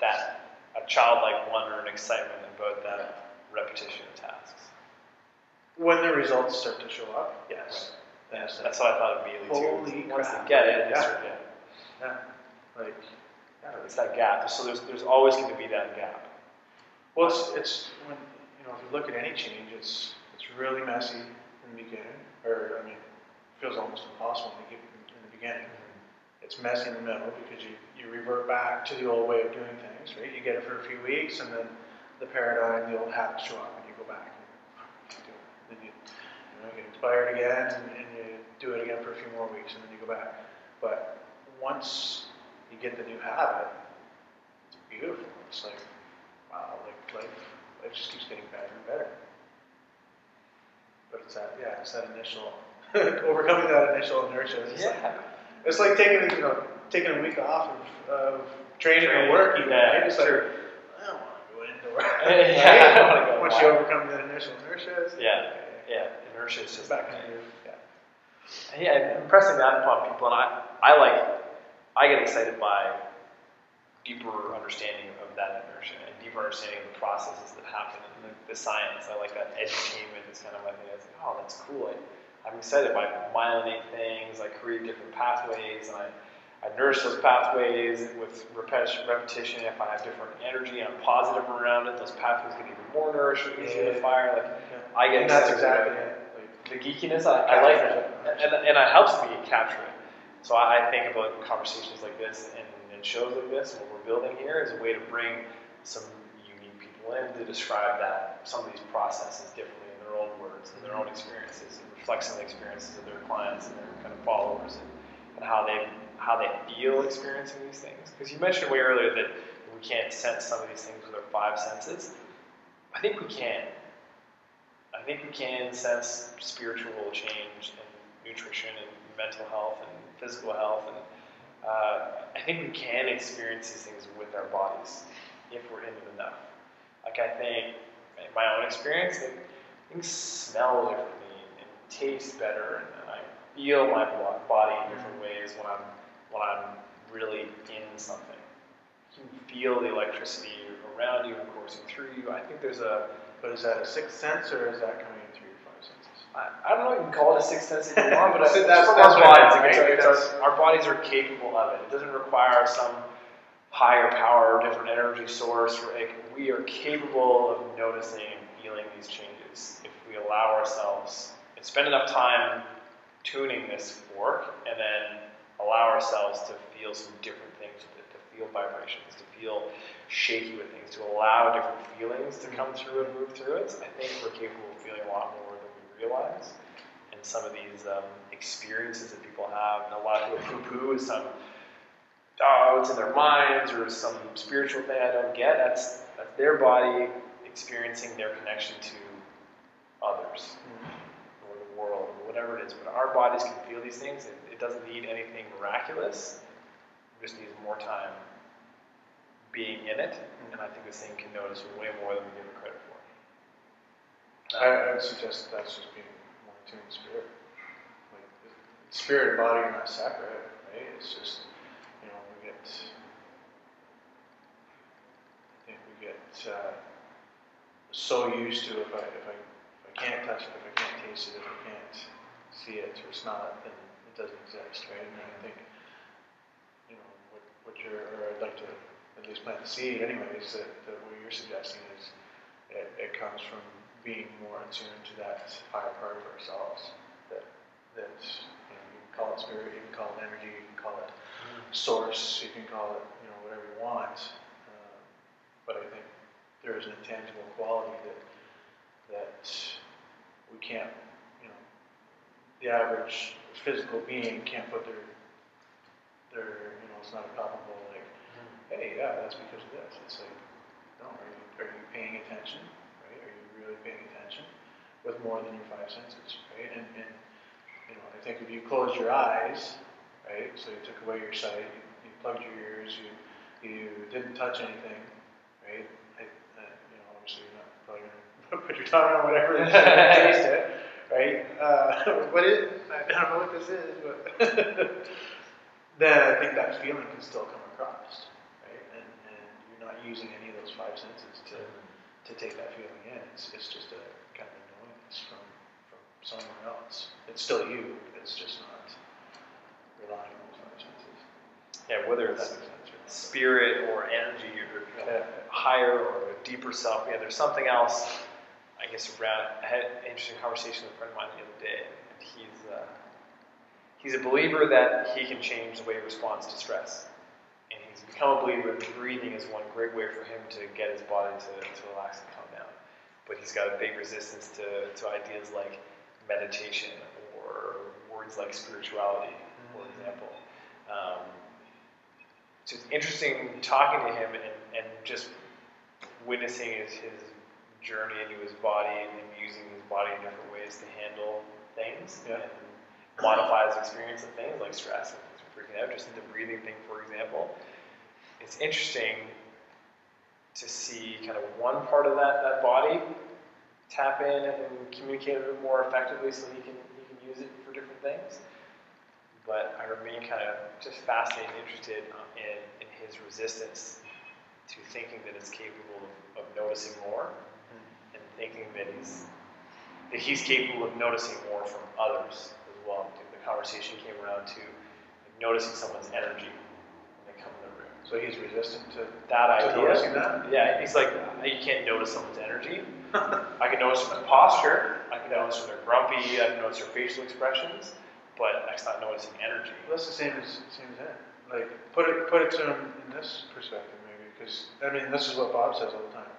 that a childlike wonder and excitement about that repetition of tasks? when the results start to show up, yes. Yes, that's what I thought immediately too. Holy Once they get it, Yeah. yeah. Yeah. Like, yeah. it's that gap. So there's there's always going to be that gap. Well, it's, it's when, you know, if you look at any change, it's, it's really messy in the beginning, or, I mean, it feels almost impossible in the, gi- in the beginning. Mm-hmm. It's messy in the middle because you, you revert back to the old way of doing things, right? You get it for a few weeks, and then the paradigm, the old habits show up, and you go back. And you. Then you, you know, get inspired again, and, and you do it again for a few more weeks, and then you go back. But once you get the new habit, it's beautiful. It's like, wow, like life, life just keeps getting better and better. But it's that, yeah, it's that initial, overcoming that initial inertia. It's, like, Yeah. it's like taking, you know, taking a week off of, of training or Training, work even, yeah, right? It's like, sure. I don't want to go into work. Yeah, I wanna go Once you overcome that initial inertia, it's like, Yeah. okay, Yeah, inertia is just back that. into yeah. Yeah, impressing that upon people, and I, I like, I get excited by deeper understanding of that inertia and deeper understanding of the processes that happen and the, the science. I like that edutainment is kind of my thing. It's like, oh, that's cool. I, I'm excited by myelinate things. I create different pathways, and I, I nourish those pathways with repetition. If I have different energy and I'm positive around it, those pathways get even more nourished, easier to fire. Like Yeah. I get And that's exactly it. Like, the geekiness. I, I like it. and, and it helps me capture it. So I I think about conversations like this and, and shows like this, what we're building here, is a way to bring some unique people in to describe that some of these processes differently in their own words and their own experiences, and reflects on the experiences of their clients and their kind of followers, and, and how they how they feel experiencing these things. Because you mentioned way earlier that we can't sense some of these things with our five senses. I think we can. I think we can sense spiritual change and nutrition and mental health and physical health, and uh, I think we can experience these things with our bodies if we're in them enough. Like I think, in my own experience, like, things smell differently and taste better, and, and I feel my body in different ways when I'm when I'm really in something. You can feel the electricity around you and coursing through you. I think there's a But is that a sixth sense or is that coming in through your five senses? I, don't know if you can call it a sixth sense if you want, but So that's- that's our bodies. it's- right? it's our, our bodies are capable of it. It doesn't require some higher power or different energy source. Like, we are capable of noticing and feeling these changes if we allow ourselves and spend enough time tuning this fork and then allow ourselves to feel some different things with it, to feel vibrations, to feel shaky with things, to allow different feelings to come through and move through it. I think we're capable of feeling a lot more realize. And some of these um, experiences that people have, and a lot of people poo-poo is some, oh, it's in their minds or some spiritual thing I don't get. That's that's their body experiencing their connection to others or the world or whatever it is. But our bodies can feel these things. It, it doesn't need anything miraculous. It just needs more time being in it. And I think this thing can notice way more than we give it credit. I, I would suggest that that's just being more in spirit. Like, spirit and body are not separate, right? It's just, you know, we get, I think we get uh, so used to if I, if I, if I can't touch it, if I can't taste it, if I can't see it or smell it, then it doesn't exist, right? And I think, you know, what, what you're, or I'd like to at least plant the seed anyways, that, that what you're suggesting is it, it comes from being more attuned to that higher part of ourselves. That that you, know, you can call it spirit, you can call it energy, you can call it source, you can call it you know whatever you want. Uh, but I think there is an intangible quality that that we can't, you know, the average physical being can't put their their you know it's not a palpable like, hey yeah that's because of this. It's like no, are you are you paying attention? Really paying attention with more than your five senses? Right? And, and you know, I think if you close your eyes, right? So you took away your sight, you, you plugged your ears, you you didn't touch anything, right? I, you know, obviously you're not probably gonna put your tongue on whatever and taste it, right? Uh, what is? I don't know what this is, but then I think that feeling can still come across, right? And, and you're not using any of those five senses to to take that feeling in. It's, it's just a kind of a knowingness from, from somewhere else. It's still you, it's just not relying on those five senses. Yeah, whether it's makes sense. or spirit or energy or Yeah. higher or a deeper self. Yeah, there's something else. I guess around. I had an interesting conversation with a friend of mine the other day, and he's uh, he's a believer that he can change the way he responds to stress, and he's become a believer that breathing is one great way for him to get his body to, to relax and calm down. But he's got a big resistance to, to ideas like meditation or words like spirituality, for example. Um, so it's interesting talking to him and, and just witnessing his, his journey into his body and him using his body in different ways to handle things Yeah. and modify his experience of things like stress and freaking out, just the breathing thing, for example. It's interesting to see kind of one part of that, that body tap in and communicate a bit more effectively so he can, he can use it for different things. But I remain kind of just fascinated and interested uh, in, in his resistance to thinking that it's capable of, of noticing more hmm. and thinking that he's that he's capable of noticing more from others as well. The conversation came around to noticing someone's energy when they come in the room. So he's resistant to, That to idea. that? Yeah, he's like, you can't notice someone's energy. I can notice from their posture, I can notice from their grumpy, I can notice their facial expressions, but I'm not noticing energy. Well, that's the same as same as him. Like put it put it to him in this perspective maybe, because I mean this is what Bob says all the time,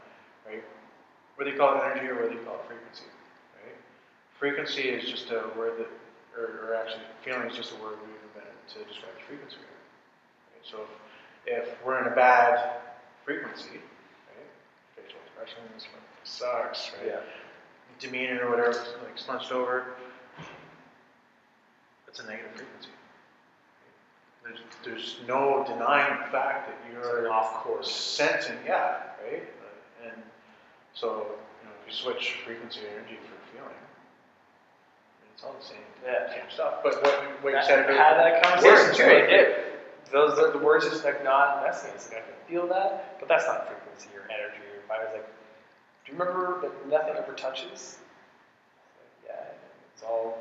right? Whether you call it energy or whether you call it frequency, right? Frequency is just a word that, or, or actually feeling is just a word we've invented to describe the frequency. Right? So if, we're in a bad frequency, right? Facial expressions sucks, right? Demeanor or whatever, like slunched over. It's a negative frequency. There's, there's no denying the fact that you're off course. sensing, yeah, right? And so, you know, if you switch frequency or energy for feeling, it's all the same, Yeah. same stuff. But what, what you said had about that conversation words, too. right? I did. Those are the words just like not messing. It's like I can feel that, but that's not frequency or energy or. It's like, do you remember that nothing ever touches? It's like, yeah, it's all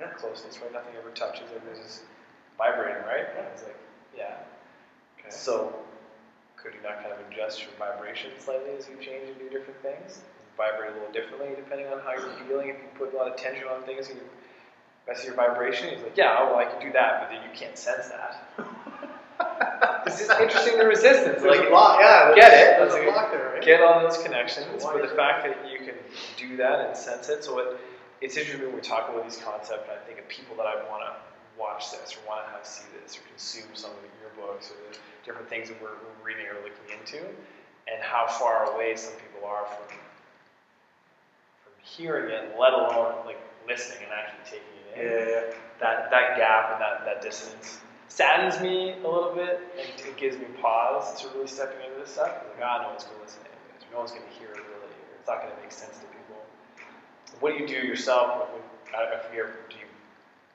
Yeah. closeness, right? Nothing ever touches. Everything's just vibrating, right? It's like, yeah. Okay. So, could you not kind of adjust your vibration slightly as you change and do different things? Vibrate a little differently depending on how you're feeling. If you put a lot of tension on things, you mess your vibration. He's like, yeah, well, I can do that, but then you can't sense that. it's just interesting the resistance. There's like, block, yeah. get it. There's a block there, right? get on those connections, but the fact that you can do that and sense it. So it, it's interesting when we talk about these concepts. I think of people that I want to watch this or want to have see this or consume some of your books or the different things that we're, we're reading or looking into, and how far away some people are from from hearing it, let alone like listening and actually taking it in Yeah, yeah. that that gap and that, that dissonance saddens me a little bit and it gives me pause to really stepping into this stuff. Like, ah, no one's going to listen anyways. No one's going to hear it really. Or it's not going to make sense to people. What do you do yourself? When, I don't know if you ever, do you,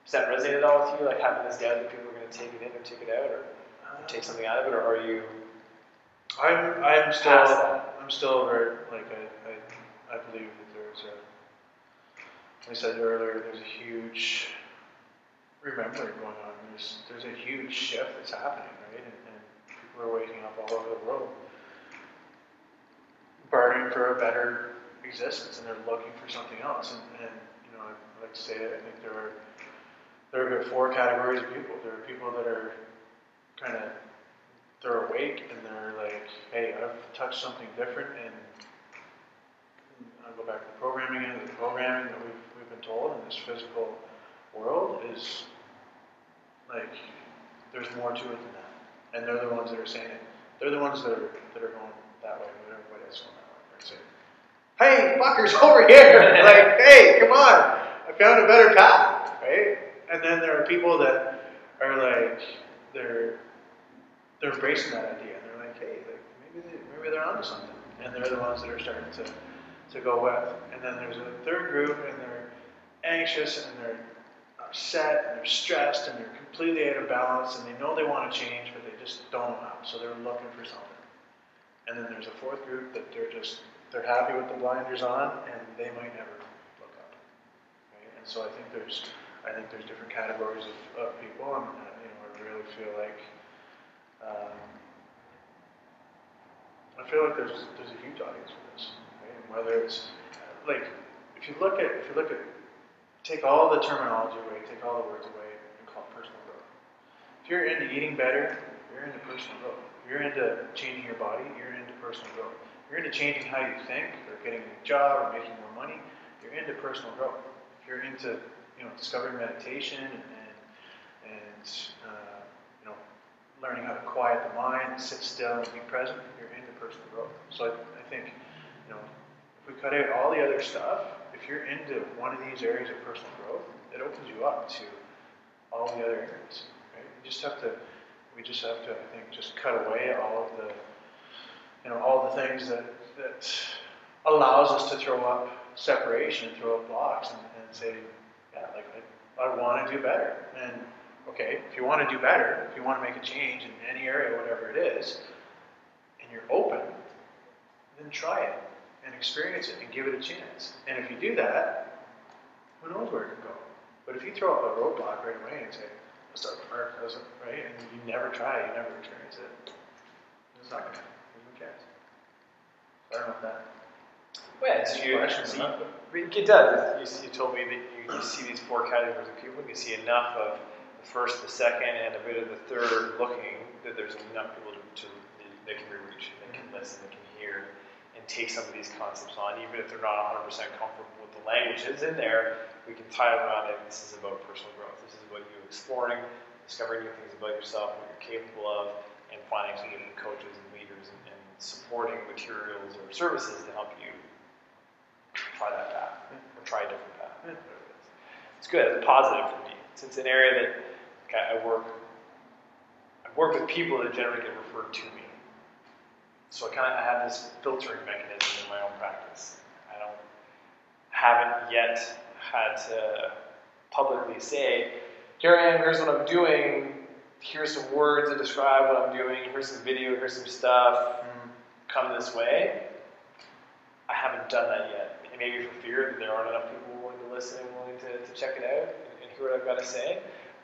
does that resonate at all with you? Like having this doubt that people are going to take it in or take it out or, or take something out of it? Or are you I'm, I'm still? I'm still very, like, I, I, I believe that there's a, like I said earlier, there's a huge remembering going on. There's, there's a huge shift that's happening, right? And, and people are waking up all over the world, bargaining for a better existence, and they're looking for something else. And, and you know, I like to say, I think there are, there are four categories of people. There are people that are kind of they're awake and they're like, hey, I've touched something different and I'll go back to the programming and the programming that we've, we've been told in this physical world is like, there's more to it than that. And they're the ones that are saying it. They're the ones that are, that are going that way when everybody else going that way. They're saying, hey, fuckers over here. like, hey, come on. I found a better path, right? And then there are people that are like, they're, they're embracing that idea. And they're like, hey, like maybe they, maybe they're onto something. And they're the ones that are starting to, to go with. And then there's a third group, and they're anxious, and they're upset, and they're stressed, and they're completely out of balance, and they know they want to change, but they just don't know how. So they're looking for something. And then there's a fourth group that they're just they're happy with the blinders on, and they might never look up. And so I think there's I think there's different categories of, of people, and uh, you know I really feel like. Um, I feel like there's there's a huge audience for this, right? And whether it's like if you look at if you look at take all the terminology away, take all the words away, and call it personal growth. If you're into eating better, you're into personal growth. If you're into changing your body, you're into personal growth. If you're into changing how you think, or getting a new job, or making more money, you're into personal growth. If you're into you know discovering meditation and and, and uh, you know learning how to quiet the mind, sit still, and be present, you're into personal growth. So I, I think, you know, if we cut out all the other stuff, if you're into one of these areas of personal growth, it opens you up to all the other areas. Right? You just have to, we just have to, I think, just cut away all of the, you know, all the things that that allows us to throw up separation, throw up blocks, and, and say, yeah, like I, I want to do better, and okay, if you want to do better, if you want to make a change in any area, whatever it is, and you're open, then try it and experience it and give it a chance. And if you do that, who knows where it can go. But if you throw up a roadblock right away and say, start with Mark doesn't, right? And you never try, you never experience it. It's not gonna happen. Who cares? I don't know if that. Well, yeah, so you, you, it does. You, you told me that you, you see these four categories of people. You see enough of the first, the second, and a bit of the third looking that there's enough people to, to that can be reached, that can listen, that can hear, and take some of these concepts on, even if they're not 100% comfortable with the language that's in there. We can tie it around it. This is about personal growth. This is about you exploring, discovering new things about yourself, what you're capable of, and finding some different coaches and leaders and, and supporting materials or services to help you try that path or try a different path. Hmm. It is. It's good. It's positive for me. Since it's an area that okay, I work, I work with people that generally get referred to me. So I kind of I have this filtering mechanism in my own practice. I don't haven't yet had to publicly say, here I am. Here's what I'm doing. Here's some words that describe what I'm doing. Here's some video. Here's some stuff. Mm, Come this way. I haven't done that yet. And maybe for fear that there aren't enough people willing to listen and willing to, to check it out and, and hear what I've got to say.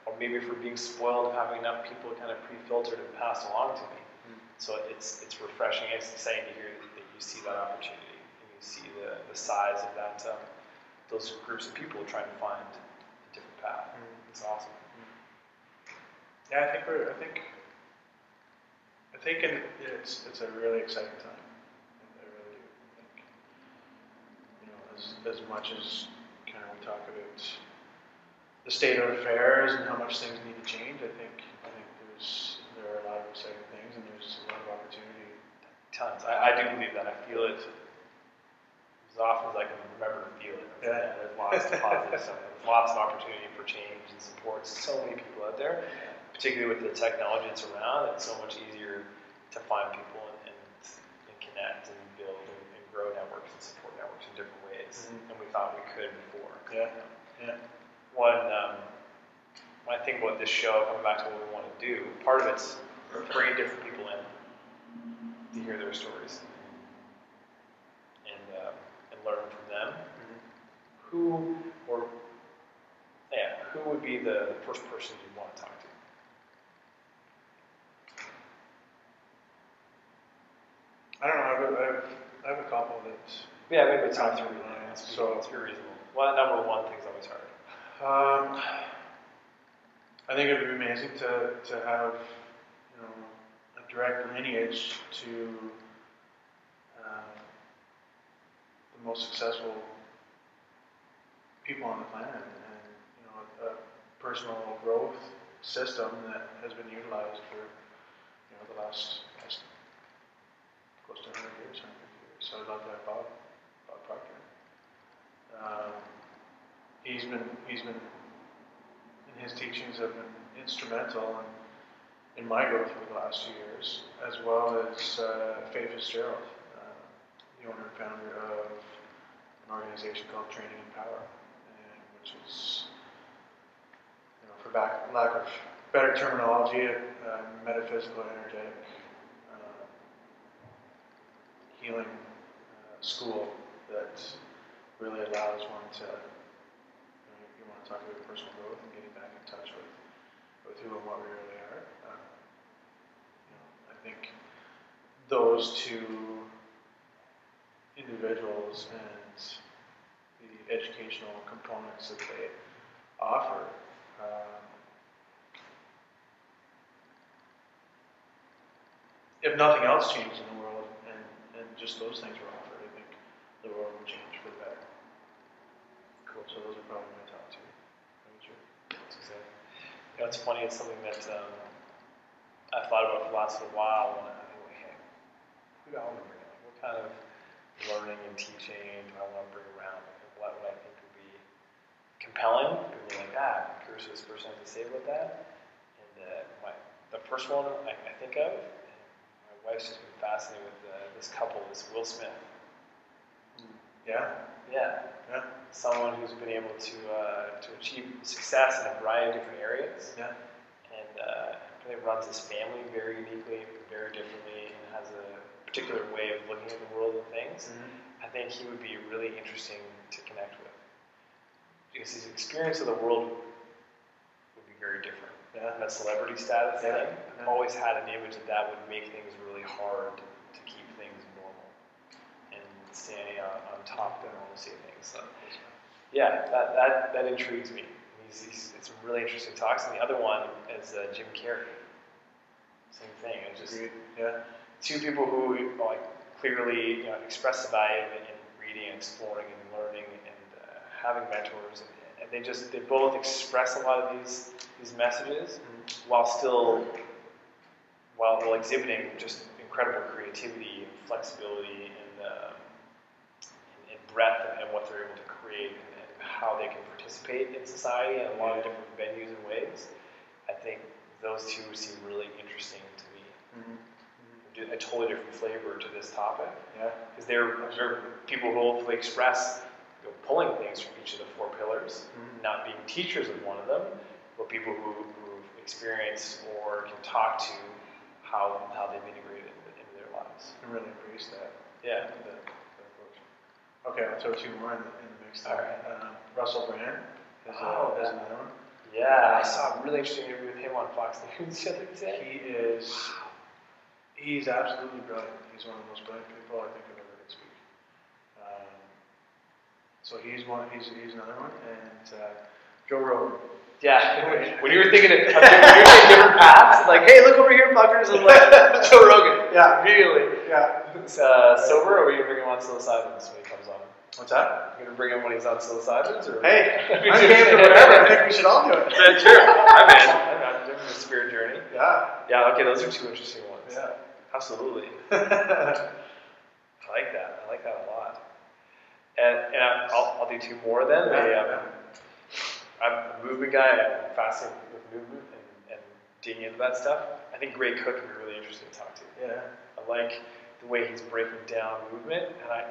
Or maybe for being spoiled of having enough people kind of pre-filtered and passed along to me. Mm. So it's it's refreshing. It's exciting to hear that, you see that opportunity and you see the, the size of that um, those groups of people trying to find a different path. mm. It's awesome. Yeah, I think we're. I think. I think in, it's it's a really exciting time. I really do. I think. You know, as as much as kind of we talk about the state of affairs and how much things need to change, I think I think there's there are a lot of exciting there's a lot of opportunity. Tons. I, I do believe that. I feel it as often as I can remember to feel it. Yeah. There's lots of positive stuff. There's lots of opportunity for change and support. So many people out there, particularly with the technology that's around. It's so much easier to find people and, and, and connect and build and, and grow networks and support networks in different ways Mhm. than we thought we could before. Yeah. Yeah. One, um, when I think about this show, coming back to what we want to do, part of it's bringing different people in to hear their stories and, uh, and learn from them. Mhm. Who or yeah, who would be the, the first person you want to talk to? I don't know. I have, a, I have, I have a couple of that. Yeah, maybe top three. Yeah, be, so- let's be reasonable. Well, number one thing's always hard. Um, I think it would be amazing to, to have, you know, a direct lineage to uh, the most successful people on the planet, and you know, a, personal growth system that has been utilized for, you know, the last, last close to 100 years, 150 years. So I'd love to have Bob, Bob Proctor. Um, he's been he's been and his teachings have been instrumental in, in my growth over the last few years, as well as uh, Faye Fitzgerald, uh, the owner and founder of an organization called Training and Power, and which is, you know, for back, lack of better terminology, a metaphysical, energetic, uh, healing uh, school that really allows one to, you, know, you want to talk about personal growth and getting back in touch with, with who and what we really are. Uh, you know, I think those two individuals and the educational components that they offer um, if nothing else changed in the world and, and just those things were offered, I think the world would change for the better. Cool. So those are probably my top two. That's funny. It's something that um, I thought about for the last while. When I think, hey, who do I want to bring on? What kind of learning and teaching do I want to bring around? And what would I think would be compelling? People like, ah, I'm curious what this person has to say about that. And uh, my, the first one I, I think of, and my wife's just been fascinated with uh, this couple, is Will Smith. Yeah. Yeah, Yeah. someone who's been able to uh, to achieve success in a variety of different areas, Yeah. and uh, really runs his family very uniquely, very differently, and has a particular way of looking at the world and things. Mm-hmm. I think he would be really interesting to connect with because his experience of the world would be very different. Yeah. That celebrity status Yeah. thing. I've mm-hmm. always had an image that that would make things really hard to keep things normal and standing on, on top of the normalcy of things. So, yeah, that, that, that intrigues me. He's, he's, it's some really interesting talks. And the other one is uh, Jim Carrey. Same thing. It's just Agreed. Yeah. two people who like clearly you know, express the value in, in reading, and exploring, and learning, and uh, having mentors, and, and they just they both express a lot of these these messages while still while, while exhibiting just incredible creativity and flexibility and, uh, and, and breadth and, and what they're able to create and, and how they can participate in society in a lot of different venues and ways. I think those two seem really interesting to me Mhm. a totally different flavor to this topic Yeah. because they're, they're people who hopefully express you know, pulling things from each of the four pillars, Mhm. not being teachers of one of them, but people who, who've experienced or can talk to how, how they've integrated it into their lives. I really embrace that. Yeah. that, that. Okay, I'll throw two more in the, in the mix. All right. Um, Russell Brand is, Oh, uh, is another one. Yeah, I saw a really interesting interview with him on Fox News the other day. He is, he's absolutely brilliant. He's one of the most brilliant people I think I've ever heard speak. Um, so he's one, he's, he's another one. And uh, Joe Rogan. Yeah, when you were thinking of, when you were thinking different paths, like, hey, look over here, fuckers, and like, Joe Rogan. Yeah. Immediately. Yeah. Uh, sober, or are you gonna bring him on psilocybins when he comes on? What's that? You gonna bring him when he's on psilocybins, or? Hey, I'm game for whatever. I think we should all do it. Yeah, sure. I'm in. I'm in. Different spirit journey. Yeah. Yeah. Okay, those are two interesting ones. Yeah. Absolutely. I like that. I like that a lot. And, and I- I'll, I'll do two more then. They, um, I'm a movement guy. I'm fascinated with movement and, and digging into that stuff. I think Gray Cook would be really interesting to talk to. yeah. I like the way he's breaking down movement, and I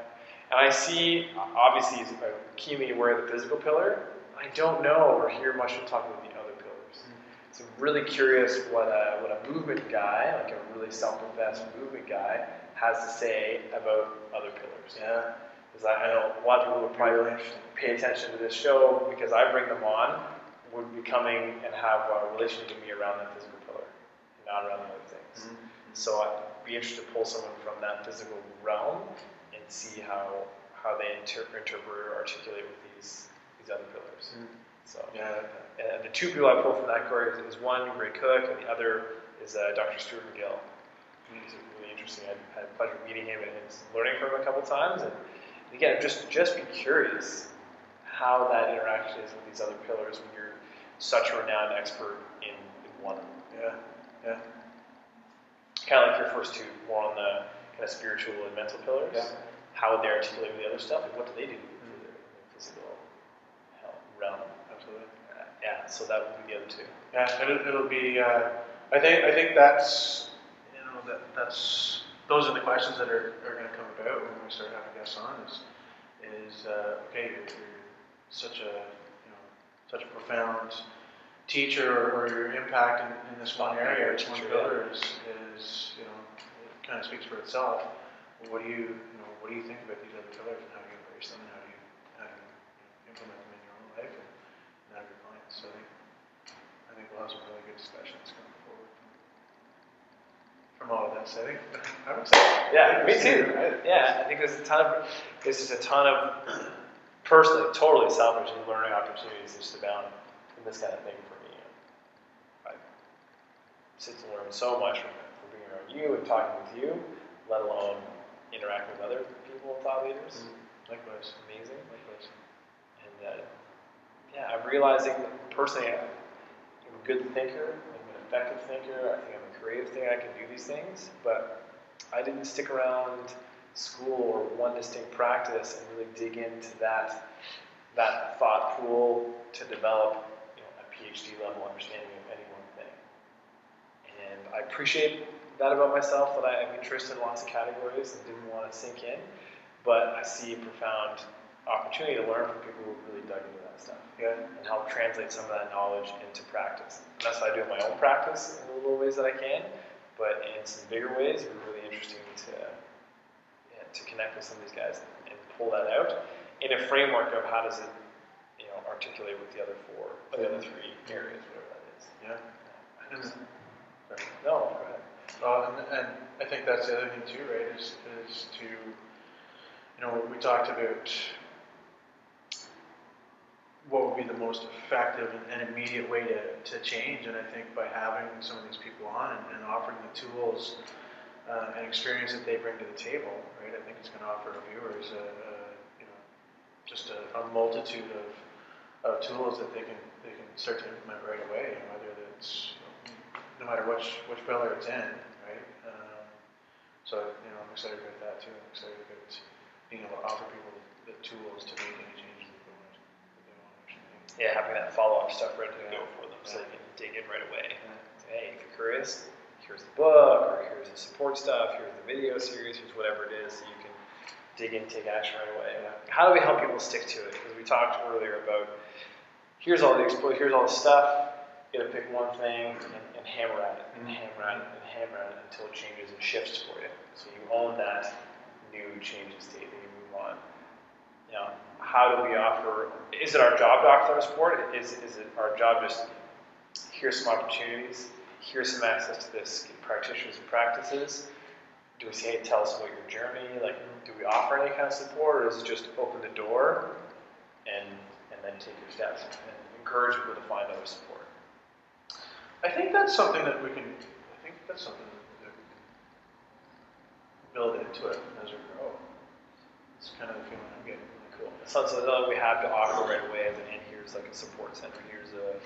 and I see obviously he's keenly aware of the physical pillar. I don't know or hear much him talk about the other pillars. So I'm really curious what a what a movement guy, like a really self-professed movement guy, has to say about other pillars. Yeah. Because I, know a lot of people would probably pay attention to this show because I bring them on, would be coming and have a relationship with me around that physical pillar, and not around the other things. Mm-hmm. So I'd be interested to pull someone from that physical realm see how how they inter- interpret or articulate with these these other pillars. Mhm. So Yeah. and the two people I pulled from that career is, is one Gray Cook and the other is uh, Dr. Stuart McGill. He's really interesting. I had the pleasure of meeting him and learning from him a couple times. And again, just just be curious how that interaction is with these other pillars when you're such a renowned expert in, in one. Yeah. Yeah. Kind of like your first two, more on the kind of spiritual and mental pillars. Yeah. How would they articulate with the other stuff? Like what do they do for their, physical health realm? Absolutely. Uh, yeah, so that would be the other two. Yeah, it'll, it'll be. Uh, I think. I think that's. You know, that that's. Those are the questions that are, are going to come about when we start having guests on. Is is uh, okay? You're, you're such a you know such a profound teacher, or, your impact in, in this one area, this one pillar is is you know it kind of speaks for itself. What do you you know what do you think about these other pillars and how do you embrace them and how do you how do you, implement them in your own life and, and have your clients? So I think I think we'll have some really good discussions coming forward from all of this. I think I'm excited. Yeah, me too. Right? Yeah, I think there's a ton of there's just a ton of personally, totally selfish and learning opportunities just abound in this kind of thing for me. I sit to learn so much from, from being around you and talking with you, let alone interacting with other people and thought leaders. Likewise. Amazing. Likewise. And uh, yeah, I'm realizing that personally I'm a good thinker, I'm an effective thinker, I think I'm a creative thinker, I can do these things, but I didn't stick around school or one distinct practice and really dig into that that thought pool to develop you know, a PhD level understanding of any one thing. And I appreciate that about myself that I have interest in lots of categories and didn't want to sink in, but I see a profound opportunity to learn from people who really dug into that stuff Yeah. and help translate some of that knowledge into practice. And that's what I do in my own practice in the little ways that I can, but in some bigger ways, it would be really interesting to yeah, to connect with some of these guys and pull that out in a framework of how does it you know articulate with the other four, or the other three areas, whatever that is. Yeah. And. No, go ahead. Well, and, and I think that's the other thing too, right? Is is to, you know, we talked about what would be the most effective and, and immediate way to, to change, and I think by having some of these people on and, and offering the tools uh, and experience that they bring to the table, right? I think it's going to offer viewers a, a you know just a, a multitude of, of tools that they can they can start to implement right away, whether it's no matter which which pillar it's in, right? Um, so you know, I'm excited about that too. I'm excited about being able to offer people the, tools to make any changes that they want that they want to actually make. Yeah, having that follow-up stuff ready to go for them, so Yeah. they can dig in right away. Yeah. Hey, if you're curious, here's the book, or here's the support stuff, here's the video series, here's whatever it is, so you can dig in, take action right away. Yeah. How do we help people stick to it? Because we talked earlier about here's all the expo- here's all the stuff. You gotta pick one thing and, and hammer at it, and hammer at it, and hammer at it until it changes and shifts for you. So you own that new change in state that you move on. You know, how do we offer? Is it our job to offer support? Is is it our job just here's some opportunities, here's some access to this, practitioners and practices? Do we say, hey, tell us about your journey? Like, do we offer any kind of support, or is it just open the door and and then take your steps and encourage people to find other support? I think that's something that we can. I think that's something that we can build into it as we grow. It's kind of the feeling I'm getting. Really Cool. It's not something that we have to offer right away. As an end. here's like a support center. Here's a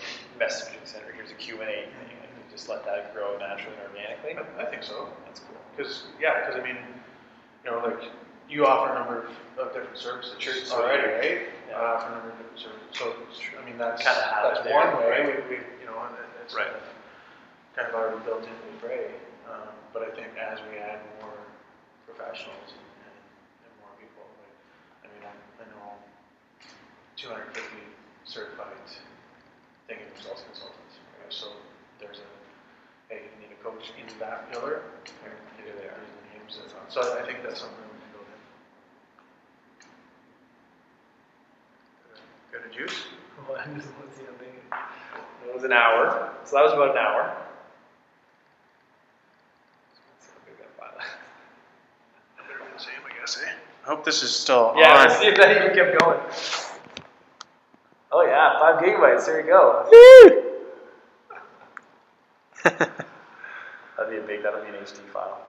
messaging center. Here's a Q and A thing. And just let that grow naturally and organically. I, I think so. That's cool. Because yeah, because I mean, you know, like you offer a number of, of different services Sure. already, right? Yeah. Uh, offer a number of different services. So I mean, that's Kinda that's one way. right. We, we, you know, and it's Right. kind, of, kind of already built in the fray. Um, but I think as we add more professionals and, and, and more people, like, I mean, I, I know 250 certified thinking results consultants. Right? So there's a hey, you need a coach in that pillar. Here, here, there. There's the names. On. So I think that's something we can build in. Got a juice? It was an hour, so that was about an hour. Better be the same, I guess, eh? I hope this is still Yeah, on. let's see if that even kept going. Oh yeah, five gigabytes. There you go. that'd be a big. That'll be an HD file.